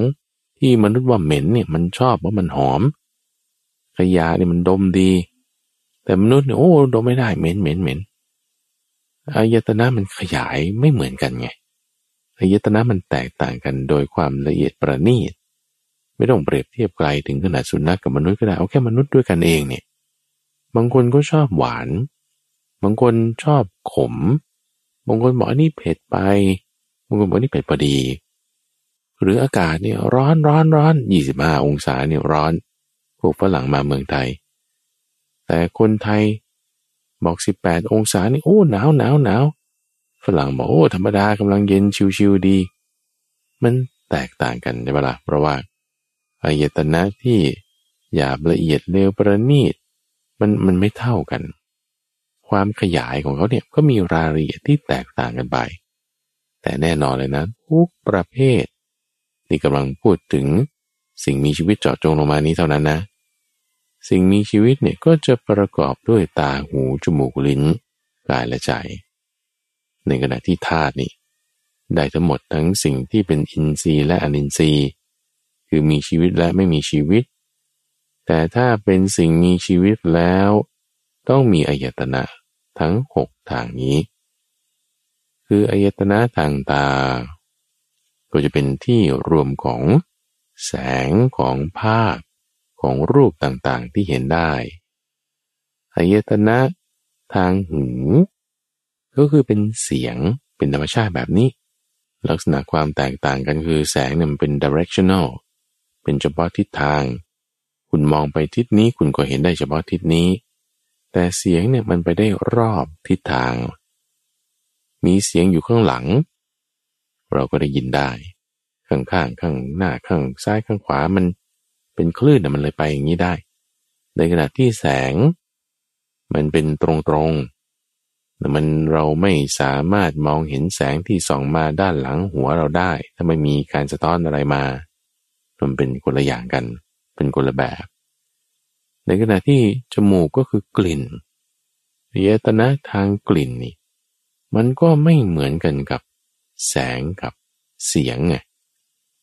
ที่มนุษย์ว่าเหม็นเนี่ยมันชอบว่ามันหอม ขยะนี่มันดมดี แต่มนุษย์เนี่ยโอ้ดมไม่ได้เหม็นเหม็นเหม็นอายตนะมันขยายไม่เหมือนกันไงอายตนะมันแตกต่างกันโดยความละเอียดประณีตไม่ต้องเปรียบเทียบไกลถึงขนาดสุนัขกกับมนุษย์ก็ได้เอาแค่มนุษย์ด้วยกันเองเนี่ย บางคนก็ชอบหวาน บางคนชอบขม บางคนบอกอันี่เผ็ดไปบางคนบอกนี่เผ็ดพอดี หรืออากาศเนี่ยร้อนร้อนร้อนยี่สิบห้าองศาเนี่ยร้อนพวกฝรั่งมาเมืองไทย แต่คนไทยบอกสิบแปดองศานี่โอ้หนาวหนาวหนาวฝรั่งบอกโอ้ธรรมดากำลังเย็นชิวๆดี มันแตกต่างกันใช่ไหมล่ะเพราะว่าอายตนะที่หยาบละเอียดเร็วประณีตมันมันไม่เท่ากัน ความขยายของเขาเนี่ยก็มีรายละเอียดที่แตกต่างกันไป แต่แน่นอนเลยนะทุกประเภทที่กำลังพูดถึงสิ่งมีชีวิตเจาะจงลงมานี้เท่านั้นนะ สิ่งมีชีวิตเนี่ยก็จะประกอบด้วยตาหูจมูกลิ้นกายและใจ ในขณะที่ธาตุนี่ได้ทั้งหมดทั้งสิ่งที่เป็นอินทรีย์และอนินทรีย์ คือมีชีวิตและไม่มีชีวิต แต่ถ้าเป็นสิ่งมีชีวิตแล้ว ต้องมีอายตนะทั้งหกทางนี้ คืออายตนะทางตา ก็จะเป็นที่รวมของแสงของภาพของรูปต่างๆที่เห็นได้อายตนะทางหู ก็คือเป็นเสียงเป็นธรรมชาติแบบนี้ ลักษณะความแตกต่างกันคือแสงเนี่ยมันเป็น directional เป็นเฉพาะทิศทาง คุณมองไปทิศนี้คุณก็เห็นได้เฉพาะทิศนี้ แต่เสียงเนี่ยมันไปได้รอบทิศทาง มีเสียงอยู่ข้างหลัง เราก็ได้ยินได้ ข้างข้างข้างหน้าข้างซ้ายข้างขวามันเป็นคลื่นมันเลยไปอย่างนี้ได้ ในขณะที่แสง มันเป็นตรงตรงแต่มันเราไม่สามารถมองเห็นแสงที่ส่องมาด้านหลังหัวเราได้ ถ้าไม่มีการสะท้อนอะไรมา มันเป็นคนละอย่างกัน เป็นคนละแบบ ในขณะที่จมูกก็คือกลิ่นเยตนะทางกลิ่นนี่ มันก็ไม่เหมือนกันกับแสงกับเสียงไง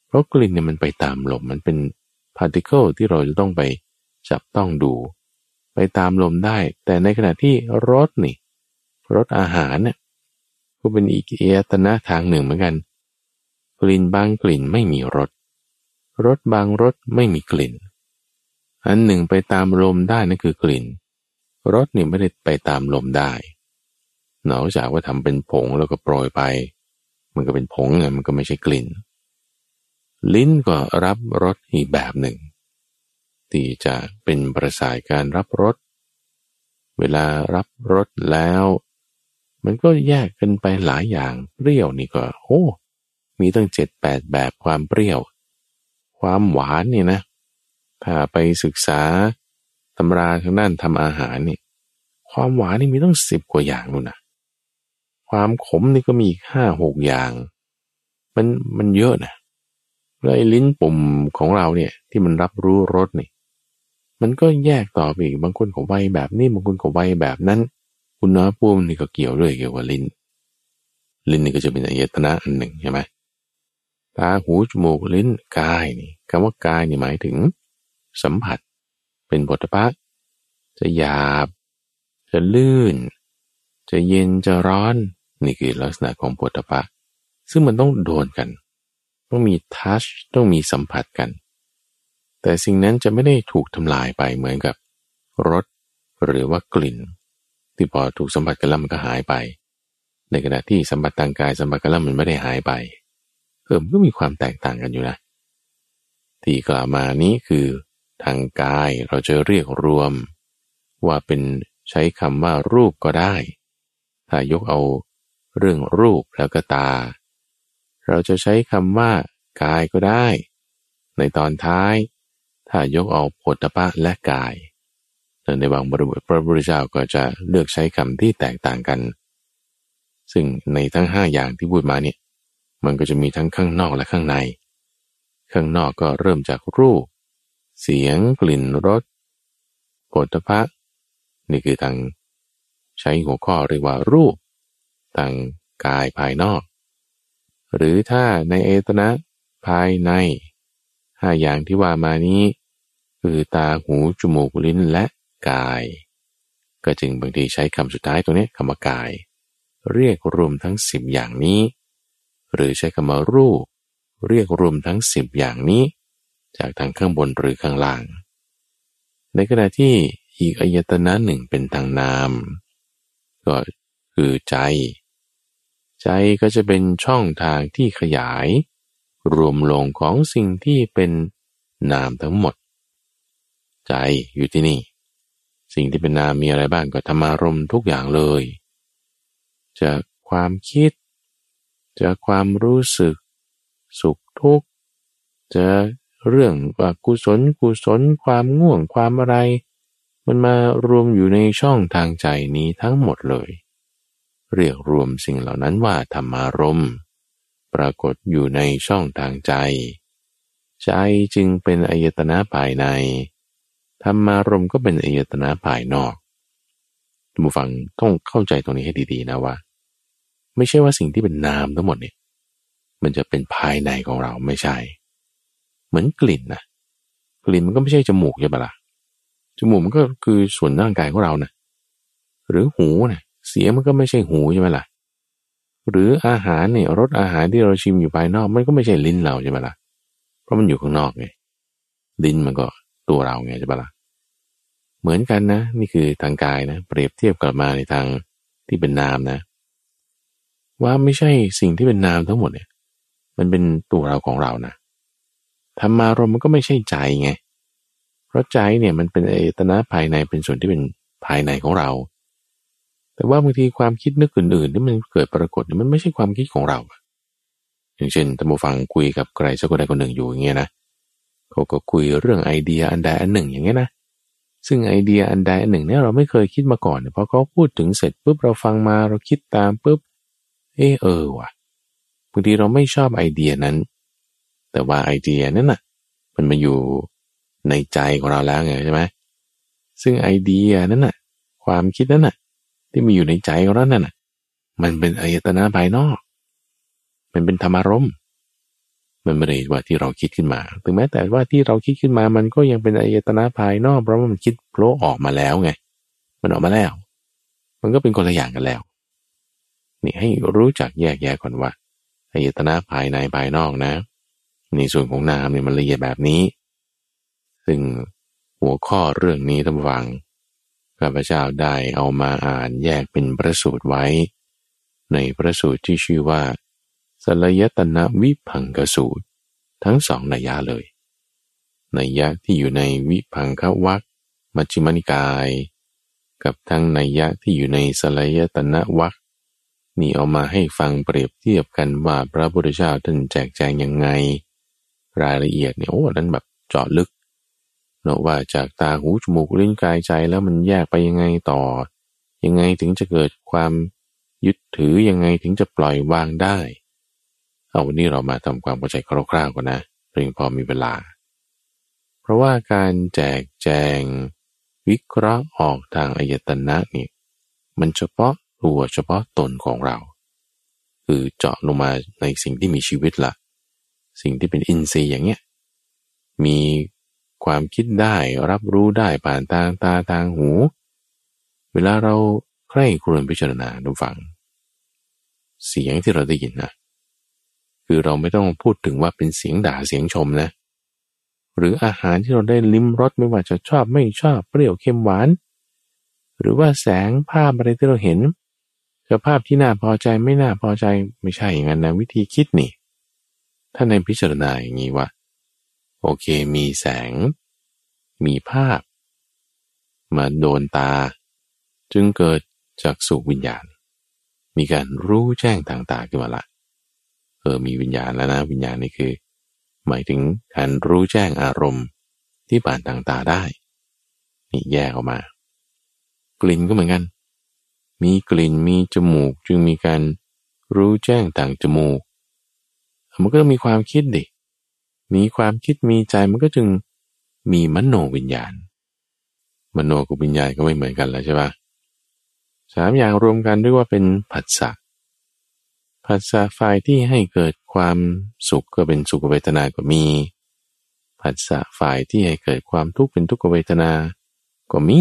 เพราะกลิ่นเนี่ยมันไปตามลม มันเป็น particle ที่เราจะต้องไปจับต้องดู ไปตามลมได้ แต่ในขณะที่รสนี่รสอาหารเนี่ยก็เป็นอีกอายตนะทางหนึ่งเหมือนกัน กลิ่นบางกลิ่นไม่มีรส รสบางรสไม่มีกลิ่น อันหนึ่งไปตามลมได้นั่นคือกลิ่นรสนี่ไม่ได้ไปตามลมได้นอกจากว่าทำเป็นผงแล้วก็โปรยไป มันก็เป็นผงไงมันก็ไม่ใช่กลิ่น ลิ้นก็รับรสอีกแบบหนึ่ง ที่จะเป็นประสายการรับรสเวลารับรสแล้ว มันก็แยกกันไปหลายอย่างเปรี้ยวนี่ก็โอ้มีตั้งเจ็ดแปดแบบความเปรี้ยว ความหวานนี่นะ ถ้าไปศึกษาตำราทางด้านทำอาหารนี่ความหวานนี่มีต้องสิบกว่าอย่างนู่นนะความขมนี่ก็มีอีกห้าหกอย่าง มันมันเยอะนะแล้วไอ้ลิ้นปุ่มของเราเนี่ยที่มันรับรู้รสนี่ มันก็แยกต่อไปอีกบางคนเขาไวแบบนี้บางคนเขาไวแบบนั้นอุณหภูมินี่ก็เกี่ยวด้วยเกี่ยวกับลิ้น ลิ้นนี่ก็จะเป็นอายตนะอันหนึ่งใช่ไหมตาหูจมูกลิ้นกายนี่คำว่ากายนี่หมายถึง สัมผัส เป็นบทพะจะหยาบ จะลื่น จะเย็นจะร้อน นี่คือลักษณะของบทพะซึ่งมันต้องโดนกัน ต้องมีทัชต้องมีสัมผัสกัน แต่สิ่งนั้นจะไม่ได้ถูกทำลายไปเหมือนกับรสหรือว่ากลิ่น ที่พอถูกสัมผัสกันแล้วมันก็หายไป ในขณะที่สัมผัสทางกายสัมผัสกันแล้วมันไม่ได้หายไปเพิ่มก็มีความแตกต่างกันอยู่นะที่กล่าวมานี้คือ ทางกายเราจะเรียกรวม ว่าเป็นใช้คำว่ารูปก็ได้ ถ้ายกเอาเรื่องรูปแล้วก็ตา เราจะใช้คำว่ากายก็ได้ ในตอนท้าย ถ้ายกเอาผลตปะและกายแต่ในบางบริบทพระพุทธเจ้าก็จะเลือกใช้คำที่แตกต่างกัน ซึ่งในทั้งห้าอย่างที่พูดมาเนี่ยมันก็จะมีทั้งข้างนอกและข้างใน ข้างนอกก็เริ่มจากรูป เสียงกลิ่นรสผลตภะนี่คือทางใช้หัวข้อเรียกว่ารูปทางกายภายนอก หรือถ้าในเอตนะภายในห้าอย่างที่ว่ามานี้ คือตาหูจมูกลิ้นและกาย ก็จึงบางทีใช้คำสุดท้ายตัวนี้คำว่ากาย เรียกรวมทั้งสิบอย่างนี้ หรือใช้คำว่ารูป เรียกรวมทั้งสิบอย่างนี้ จากทางข้างบนหรือข้างล่าง ในขณะที่อีกอายตนะหนึ่งเป็นทางนาม ก็คือใจ ใจก็จะเป็นช่องทางที่ขยาย รวมลงของสิ่งที่เป็นนามทั้งหมด ใจอยู่ที่นี่ สิ่งที่เป็นนามมีอะไรบ้างก็ธรรมารมทุกอย่างเลย จากความคิด จากความรู้สึก สุขทุกข์จะ เรื่องว่ากุศลกุศลความง่วงความอะไร มันมารวมอยู่ในช่องทางใจนี้ทั้งหมดเลย เรียกรวมสิ่งเหล่านั้นว่าธรรมารมณ์ปรากฏอยู่ในช่องทางใจ ใจจึงเป็นอายตนะภายในธรรมารมก็เป็นอายตนะภายนอกท่านผู้ฟังต้องเข้าใจตรงนี้ให้ดีๆนะว่า ไม่ใช่ว่าสิ่งที่เป็นนามทั้งหมดเนี่ย มันจะเป็นภายในของเราไม่ใช่ เหมือนกลิ่นนะกลิ่นมันก็ไม่ใช่จมูกใช่ปะละ่ะจมูกมันก็คือส่วนร่างกายของเรานะหรือหูนะเสียงมันก็ไม่ใช่หูใช่ไหมล่ะ หรืออาหารเนี่ยรสอาหารที่เราชิมอยู่ภายนอก มันก็ไม่ใช่ลิ้นเราใช่ไหมล่ะ เพราะมันอยู่ข้างนอกไงลิ้นมันก็ตัวเราไงใช่ปะละ่ะเหมือนกันนะ นี่คือทางกายนะ เปรียบเทียบกลับมาในทางที่เป็นนามนะ ว่าไม่ใช่สิ่งที่เป็นนามทั้งหมดเนี่ย มันเป็นตัวเราของเรานะ ธรรมารมมันก็ไม่ใช่ใจไง เพราะใจเนี่ยมันเป็นเอตนะภายในเป็นส่วนที่เป็นภายในของเรา แต่ว่าบางทีความคิดนึกอื่นๆที่มันเกิดปรากฏมันไม่ใช่ความคิดของเรา อย่างเช่นตัมฟังคุยกับใครสักคนใดคนหนึ่งอยู่อย่างเงี้ยนะ เขาก็คุยเรื่องไอเดียอันใดอันหนึ่งอย่างเงี้ยนะ ซึ่งไอเดียอันใดอันหนึ่งเนี่ยเราไม่เคยคิดมาก่อนเพราะเขาพูดถึงเสร็จปุ๊บเราฟังมาเราคิดตามปุ๊บ เออเออว่ะ บางทีเราไม่ชอบไอเดียนั้น แต่ว่าไอเดียนั้นน่ะมันมาอยู่ในใจของเราแล้วไงใช่ไหมซึ่งไอเดียนั้นน่ะ ความคิดนั้นน่ะ ที่มีอยู่ในใจของเรานั่นน่ะ มันเป็นอายตนะภายนอก มันเป็นธรรมารมณ์มันไม่ได้ว่าที่เราคิดขึ้นมา ถึงแม้แต่ว่าที่เราคิดขึ้นมา มันก็ยังเป็นอายตนะภายนอก เพราะว่ามันคิดโผล่ออกมาแล้วไง มันออกมาแล้ว มันก็เป็นคนละอย่างกันแล้ว นี่ให้รู้จักแยกแยะก่อนว่าอายตนะภายในภายนอกนะ ในส่วนของนามเนี่ยมันละเอียดแบบนี้ ซึ่งหัวข้อเรื่องนี้ท่านฟังข้าพเจ้าได้เอามาอ่านแยกเป็นประสูตรไว้ ในประสูตรที่ชื่อว่าสลยตนะวิพังกสูตร ทั้งสองนัยยะเลยนัยยะที่อยู่ในวิพังควักมัชฌิมนิกาย กับทั้งนัยยะที่อยู่ในสลยตนะวักนี่เอามาให้ฟังเปรียบเทียบกันว่าพระพุทธเจ้าท่านแจกแจงยังไง รายละเอียดเนี่ยโอ้นั้นแบบเจาะลึกเนาะว่าจากตาหูจมูกลิ้นกายใจแล้วมันแยกไปยังไงต่อ ยังไงถึงจะเกิดความยึดถือยังไงถึงจะปล่อยวางได้ เอาวันนี้เรามาทำความเข้าใจคร่าวๆก่อนนะเพียงพอมีเวลา เพราะว่าการแจกแจง วิเคราะห์ออกทางอายตนะนี่มันเฉพาะตัวเฉพาะตนของเรา คือเจาะลงมาในสิ่งที่มีชีวิตละ สิ่งที่เป็นอินทรีย์อย่างเงี้ยมีความคิดได้รับรู้ได้ผ่านทางตาทางหู เวลาเราใคร่ครวญพิจารณาดูฟัง เสียงที่เราได้ยินนะคือเราไม่ต้องพูดถึงว่าเป็นเสียงด่าเสียงชมนะ หรืออาหารที่เราได้ลิ้มรสไม่ว่าจะชอบไม่ชอบเปรี้ยวเค็มหวาน หรือว่าแสงภาพอะไรที่เราเห็นจะภาพที่น่าพอใจไม่น่าพอใจไม่ใช่อย่างนั้นนะวิธีคิดนี่ ถ้าในพิจารณาอย่างนี้ว่า โอเคมีแสง มีภาพ มาโดนตา จึงเกิดจากสุวิญญาณ มีการรู้แจ้งทางตาขึ้นมาละเออมีวิญญาณแล้วนะวิญญาณนี่คือ หมายถึงการรู้แจ้งอารมณ์ที่ผ่านทางตาได้ นี่แยกออกมา กลิ่นก็เหมือนกัน มีกลิ่นมีจมูกจึงมีการรู้แจ้งต่างจมูก มันก็ต้องมีความคิดดิ มีความคิดมีใจมันก็จึงมีมโนวิญญาณ มโนกับวิญญาณก็ไม่เหมือนกันแล้วใช่ปะสามอย่างรวมกันเรียกว่าเป็นผัสสะ ผัสสะฝ่ายที่ให้เกิดความสุขก็เป็นสุขเวทนาก็มี ผัสสะฝ่ายที่ให้เกิดความทุกข์เป็นทุกขเวทนา ก็มี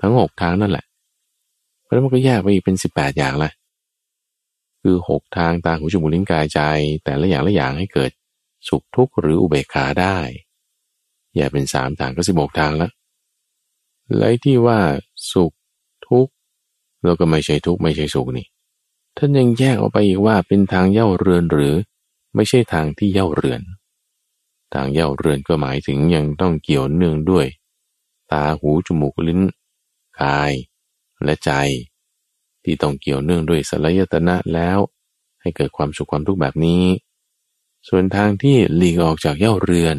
ทั้งหกทางนั่นแหละ เพราะมันก็แยกไปอีกเป็นสิบแปดอย่างละ คือหกทางตาหูจมูกลิ้นกายใจ แต่ละอย่างละอย่างให้เกิดสุขทุกข์หรืออุเบกขาได้แยกเป็นสามทางก็สิบหกทางแล้วแลวที่ว่าสุขทุกข์แล้วก็ไม่ใช่ทุกข์ไม่ใช่สุขนี่ท่านยังแยกออกไปอีกว่าเป็นทางเย่าเรือนหรือไม่ใช่ทางที่เย่าเรือน ทางเย่าเรือนก็หมายถึงยังต้องเกี่ยวเนื่องด้วย ตาหูจมูกลิ้นกาย และใจ ที่ต้องเกี่ยวเนื่องด้วยสลายตนะแล้ว ให้เกิดความสุขความทุกข์แบบนี้ ส่วนทางที่หลีกออกจากเย่าเรือน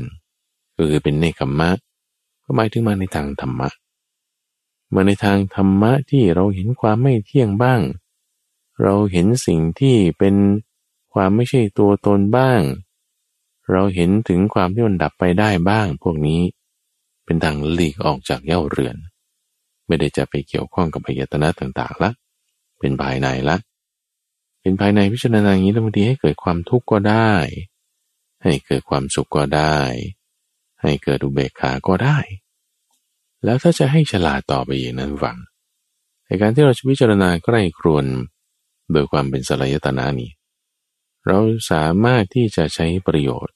ก็คือเป็นเนคขมะก็หมายถึงมาในทางธรรมะมาในทางธรรมะที่เราเห็นความไม่เที่ยงบ้าง เราเห็นสิ่งที่เป็นความไม่ใช่ตัวตนบ้าง เราเห็นถึงความที่มันดับไปได้บ้าง พวกนี้เป็นทางหลีกออกจากเย่าเรือน ไม่ได้จะไปเกี่ยวข้องกับพยตนะต่างๆละ เป็นภายในละ เป็นภายในพิจารณาอย่างนี้แล้วบางทีให้เกิดความทุกข์ก็ได้ ให้เกิดความสุขก็ได้ ให้เกิดอุเบกขาก็ได้ แล้วถ้าจะให้ฉลาดต่อไปอย่างนั้นฟังในการที่เราจะพิจารณาใกล้ครวนโดยความเป็นสลายตนานี้ เราสามารถที่จะใช้ประโยชน์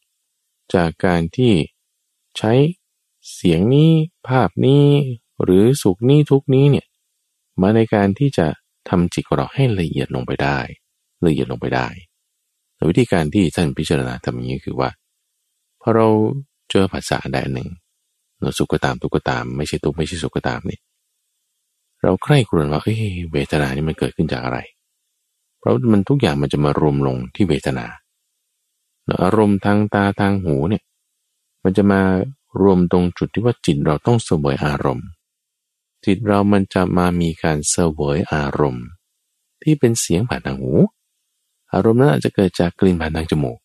จากการที่ใช้เสียงนี้ภาพนี้หรือสุขนี้ทุกนี้เนี่ยมาในการที่จะ ทำจิตของเราให้ละเอียดลงไปได้ ละเอียดลงไปได้วิธีการที่ท่านพิจารณาทำอย่างนี้คือว่าพอเราเจอภาษาใดหนึ่งเราสุขก็ตามทุกข์ก็ตาม ไม่ใช่ทุกข์ไม่ใช่สุขก็ตามนี่เราใคร่ครวญว่าเอ้เวทนานี่มันเกิดขึ้นจากอะไร เพราะมันทุกอย่างมันจะมารวมลงที่เวทนาอารมณ์ทางตาทางหูเนี่ยมันจะมารวมตรงจุดที่ว่าจิตเราต้องเสวยอารมณ์ จิตเรามันจะมามีการเสวยอารมณ์ ที่เป็นเสียงผ่านทางหู อารมณ์นั้นอาจจะเกิดจากกลิ่นผ่านทางจมูก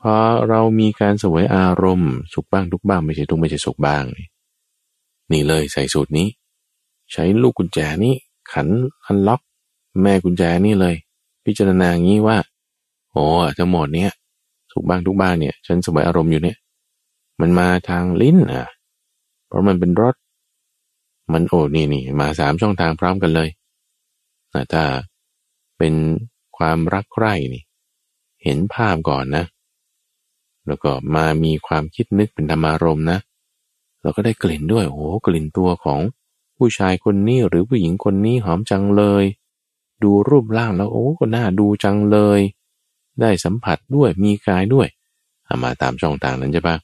พอเรามีการเสวยอารมณ์สุขบ้างทุกบ้างไม่ใช่ทุกไม่ใช่สุขบ้าง นี่เลยใส่สูตรนี้ ใช้ลูกกุญแจนี้ขันอันล็อก แม่กุญแจนี่เลย พิจารณาอย่างนี้ว่าโอ้ทั้งหมดเนี้ยสุขบ้างทุกบ้างเนี่ย ฉันสวยอารมณ์อยู่เนี่ย มันมาทางลิ้นอะ เพราะมันเป็นรถ มันโอ้นี่นี่มาสามช่องทางพร้อมกันเลยนะถ้าเป็นความรักใคร่นี่ เห็นภาพก่อนนะ แล้วก็มามีความคิดนึกเป็นธรรมารมนะเราก็ได้กลิ่นด้วยโอ้กลิ่นตัวของผู้ชายคนนี้หรือผู้หญิงคนนี้หอมจังเลย ดูรูปร่างแล้วโอ้ก็น่าดูจังเลย ได้สัมผัสด้วยมีกายด้วยามาตามช่องทางนั้นใช่ปะ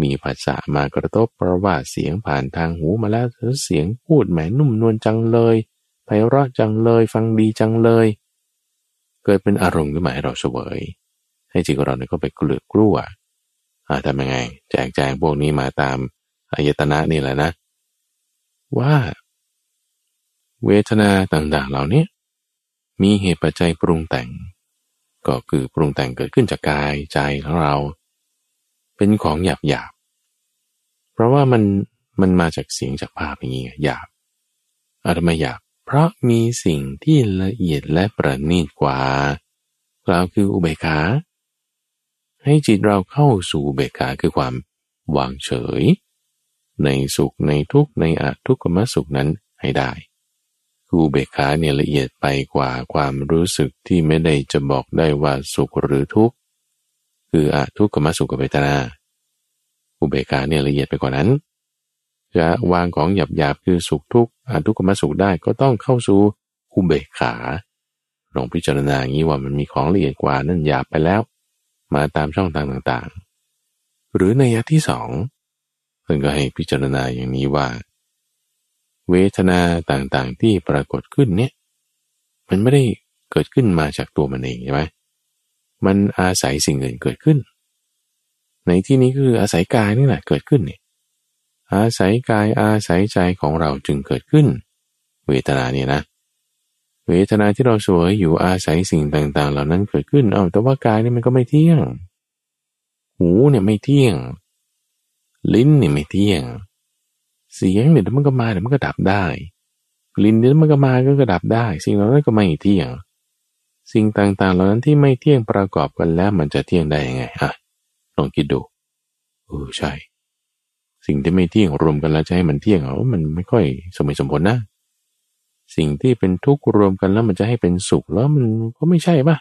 มีภาษามากระทบเพราะว่าเสียงผ่านทางหูมาแล้วเสียงพูดแหมนุ่มนวลจังเลยไพเราะจังเลยฟังดีจังเลย เกิดเป็นอารมณ์ขึ้นมาให้เราเสวย ให้จิตของเราเนี่ยก็ไปกลือกลัวอาทำยังไง แจกแจงพวกนี้มาตามอายตนะนี่แหละนะ ว่า เวทนาต่างๆเหล่านี้มีเหตุปัจจัยปรุงแต่ง ก็คือปรุงแต่งเกิดขึ้นจากกายใจของเรา เป็นของหยาบหยาบเพราะว่ามันมันมาจากเสียงจากภาพอย่างนี้หยาบอาตมาหยาบเพราะมีสิ่งที่ละเอียดและประณีตกว่ากล่าวคืออุเบกขาให้จิตเราเข้าสู่อุเบกขาคือความวางเฉย ในสุขในทุกในอาทุกขมสุขนั้นให้ได้คูเบกขาเนี่ยละเอียดไปกว่าความรู้สึกที่ไม่ได้จะบอกได้ว่าสุขหรือทุกข์ คืออทุกขมสุขเวทนา อุเบกขาเนี่ยละเอียดไปกว่านั้น จะวางของหยาบหยาบคือสุขทุกข์อทุกขมสุขได้ก็ต้องเข้าสู่อุเบกขาลองพิจารณาอย่างนี้ว่ามันมีของละเอียดกว่านั่นหยาบไปแล้ว มาตามช่องทางต่างๆ หรือในยัที่สองเพื่นก็ให้พิจารณาอย่างนี้ว่า เวทนาต่างๆที่ปรากฏขึ้นเนี่ยมันไม่ได้เกิดขึ้นมาจากตัวมันเองใช่ไหม มันอาศัยสิ่งอื่นเกิดขึ้น ในที่นี้คืออาศัยกายนี่แหละเกิดขึ้นนี่อาศัยกายอาศัยใจของเราจึงเกิดขึ้น เวทนาเนี่ยนะ เวทนาที่เราสวยอยู่อาศัยสิ่งต่าง ๆ เหล่านั้นเกิดขึ้นเอาแต่ว่ากายนี่มันก็ไม่เที่ยง หูเนี่ยไม่เที่ยง ลิ้นเนี่ยไม่เที่ยง เสียงเนี่ยมันก็มาเดี๋ยวมันก็ดับได้ ลิ้นเนี่ยมันก็มาก็กระดับได้ สิ่งเหล่านั้นก็ไม่เที่ยง สิ่งต่างๆ เหล่านั้นที่ไม่เที่ยงประกอบกันแล้วมันจะเที่ยงได้ยังไงอะลองคิดดูเออใช่ สิ่งที่ไม่เที่ยงรวมกันแล้วจะให้มันเที่ยงเหรอมันไม่ค่อยสมเหตุสมผลนะ สิ่งที่เป็นทุกข์รวมกันแล้วมันจะให้เป็นสุขแล้วมันก็ไม่ใช่ป่ะ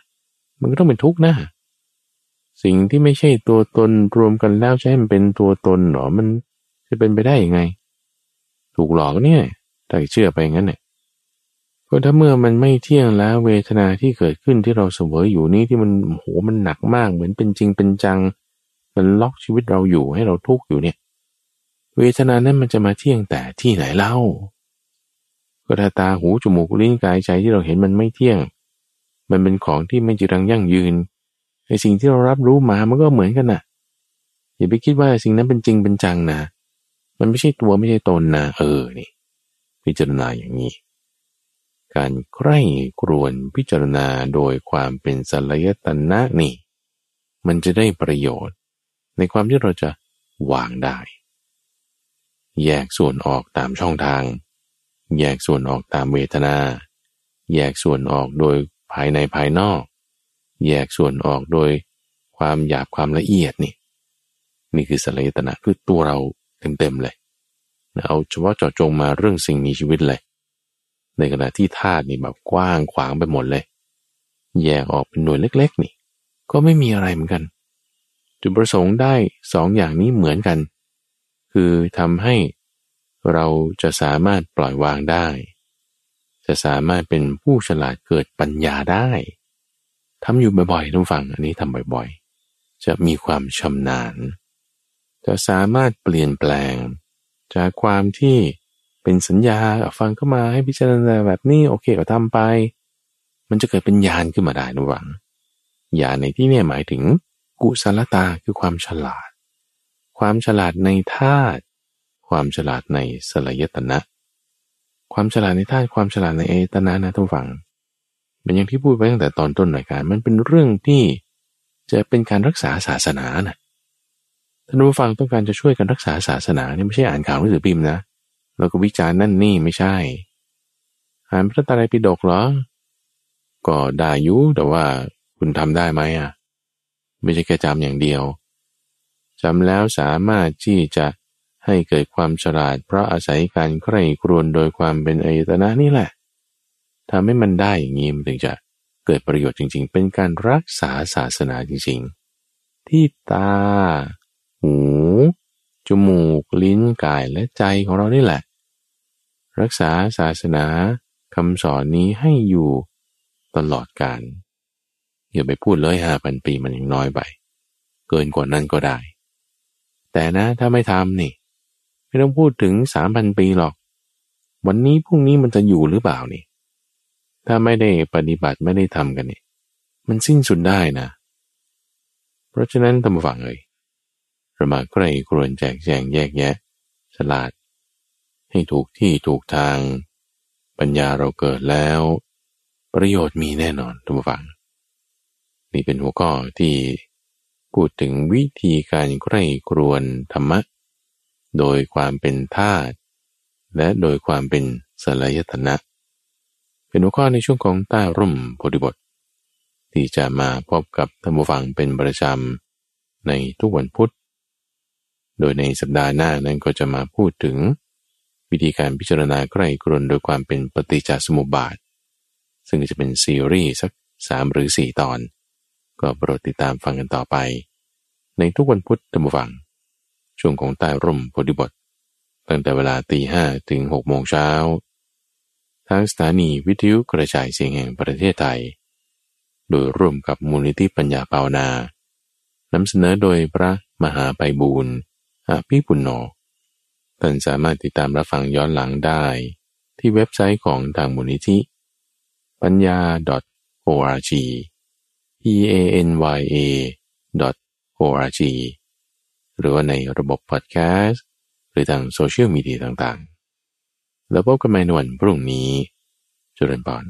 มันก็ต้องเป็นทุกข์นะสิ่งที่ไม่ใช่ตัวตนรวมกันแล้วจะให้มันเป็นตัวตนหรอมันจะเป็นไปได้ยังไง ถูกหลอกเนี่ยแต่เชื่อไปงั้นเนี่ย ก็ถ้าเมื่อมันไม่เที่ยงแล้วเวทนาที่เกิดขึ้นที่เราเสวยอยู่นี้ที่มันโหมันหนักมากเหมือนเป็นจริงเป็นจัง มันล็อกชีวิตเราอยู่ให้เราทุกข์อยู่เนี่ย เวทนานั้นมันจะมาเที่ยงแต่ที่ไหนเล่า ก็ถ้าตาหูจมูกลิ้นกายใจที่เราเห็นมันไม่เที่ยง มันเป็นของที่ไม่จีรังยั่งยืนไอสิ่งที่เรารับรู้มามันก็เหมือนกันนะ่ะอย่าไปคิดว่าสิ่งนั้นเป็นจริงเป็นจังนะมันไม่ใช่ตัวไม่ใช่ตนนะเออนี่พิจารณาอย่างนี้ การใคร่ครวนพิจารณาโดยความเป็นสัลยตนะนี่ มันจะได้ประโยชน์ ในความที่เราจะวางได้ แยกส่วนออกตามช่องทาง แยกส่วนออกตามเวทนา แยกส่วนออกโดยภายในภายนอก แยกส่วนออกโดยความหยาบความละเอียดนี่ นี่คือสลยตนะคือตัวเราเต็มๆเลย เอาเฉพาะเจาะจงมาเรื่องสิ่งมีชีวิตเลย ในขณะที่ธาตุนี่แบบกว้างขวางไปหมดเลย แยกออกเป็นหน่วยเล็ก ๆ นี่ ก็ไม่มีอะไรเหมือนกัน จุดประสงค์ได้สองอย่างนี้เหมือนกัน คือทำให้เราจะสามารถปล่อยวางได้ จะสามารถเป็นผู้ฉลาดเกิดปัญญาได้ทำอยู่บ่อยๆทุกฝังอันนี้ทำบ่อยๆ จะมีความชำนาญ จะสามารถเปลี่ยนแปลง จากความที่ เป็นสัญญาฟังเข้ามาให้พิจารณาแบบนี้โอเคก็ทำไป มันจะเกิดเป็นญาณขึ้นมาได้นะหวังญาณในที่นี้หมายถึงกุศลตาคือความฉลาด ความฉลาดในธาตุความฉลาดในสลายตนะ ความฉลาดในธาตุความฉลาดในเอตนะนะทุกฝังเป็นอย่างที่พูดไปตั้งแต่ตอนต้นรายการมันเป็นเรื่องที่จะเป็นการรักษาศาสนานะท่านผู้ฟังต้องการจะช่วยกันรักษาศาสนาเนี่ยไม่ใช่อ่านข่าวหนังสือพิมพ์นะ แล้วก็วิจารณ์นั่นนี่ไม่ใช่ อ่านพระตรัยปิฎกเหรอ ก็ได้ยุแต่ว่าคุณทำได้ไหมอะ ไม่ใช่แค่จำอย่างเดียวจำแล้วสามารถที่จะให้เกิดความฉลาด เพราะอาศัยการใคร่ครวญโดยความเป็นอายตนะนี่แหละทำให้มันได้อย่างนี้มันถึงจะเกิดประโยชน์จริง ๆ เป็นการรักษาศาสนาจริง ๆ ที่ตา หู จมูก ลิ้น กาย และใจของเรานี่แหละ รักษาศาสนาคำสอนนี้ให้อยู่ตลอดกาลอย่าไปพูดเลยห้าพันปีมันยังน้อยไป เกินกว่านั้นก็ได้ แต่นะถ้าไม่ทำนี่ ไม่ต้องพูดถึงสามพันปีหรอก วันนี้พรุ่งนี้มันจะอยู่หรือเปล่านี่ ถ้าไม่ได้ปฏิบัติไม่ได้ทำกันนี่ มันสิ้นสุดได้นะ เพราะฉะนั้นตำฝังเลยเรามาใกล้ครวนแจกแจงแยกแยะ ฉลาด ให้ถูกที่ถูกทาง ปัญญาเราเกิดแล้ว ประโยชน์มีแน่นอนทุกฝัง นี่เป็นหัวข้อที่พูดถึงวิธีการใกล้ครวนธรรมะ โดยความเป็นธาตุและโดยความเป็นสลายตนะ เป็นหัวข้อในช่วงของใต้ร่มโพธิบท ที่จะมาพบกับท่านผู้ฟังเป็นประจำในทุกวันพุธ โดยในสัปดาห์หน้านั้นก็จะมาพูดถึง วิธีการพิจารณาใกล้กรนโดยความเป็นปฏิจจสมุปบาท ซึ่งจะเป็นซีรีส์สักสามหรือสี่ตอน ก็โปรดติดตามฟังกันต่อไป ในทุกวันพุธธรรมฟัง ช่วงของใต้ร่มโพธิบท ตั้งแต่เวลาตีห้ถึงหกโมงเช้าทางสถานีวิทยุกระจายเสียงแห่งประเทศไทย โดยร่วมกับมูลนิธิปัญญาภาวนานำเสนอโดยพระมหาไปบูรณ์อภิปุณโญ ท่านสามารถติดตามรับฟังย้อนหลังได้ ที่เว็บไซต์ของทางมูลนิธิปัญญา .org p a n y a .org หรือว่าในระบบพอดแคสต์หรือทางโซเชียลมีเดียต่างๆ แล้วพบกันใหม่ในวันพรุ่งนี้จุลปอน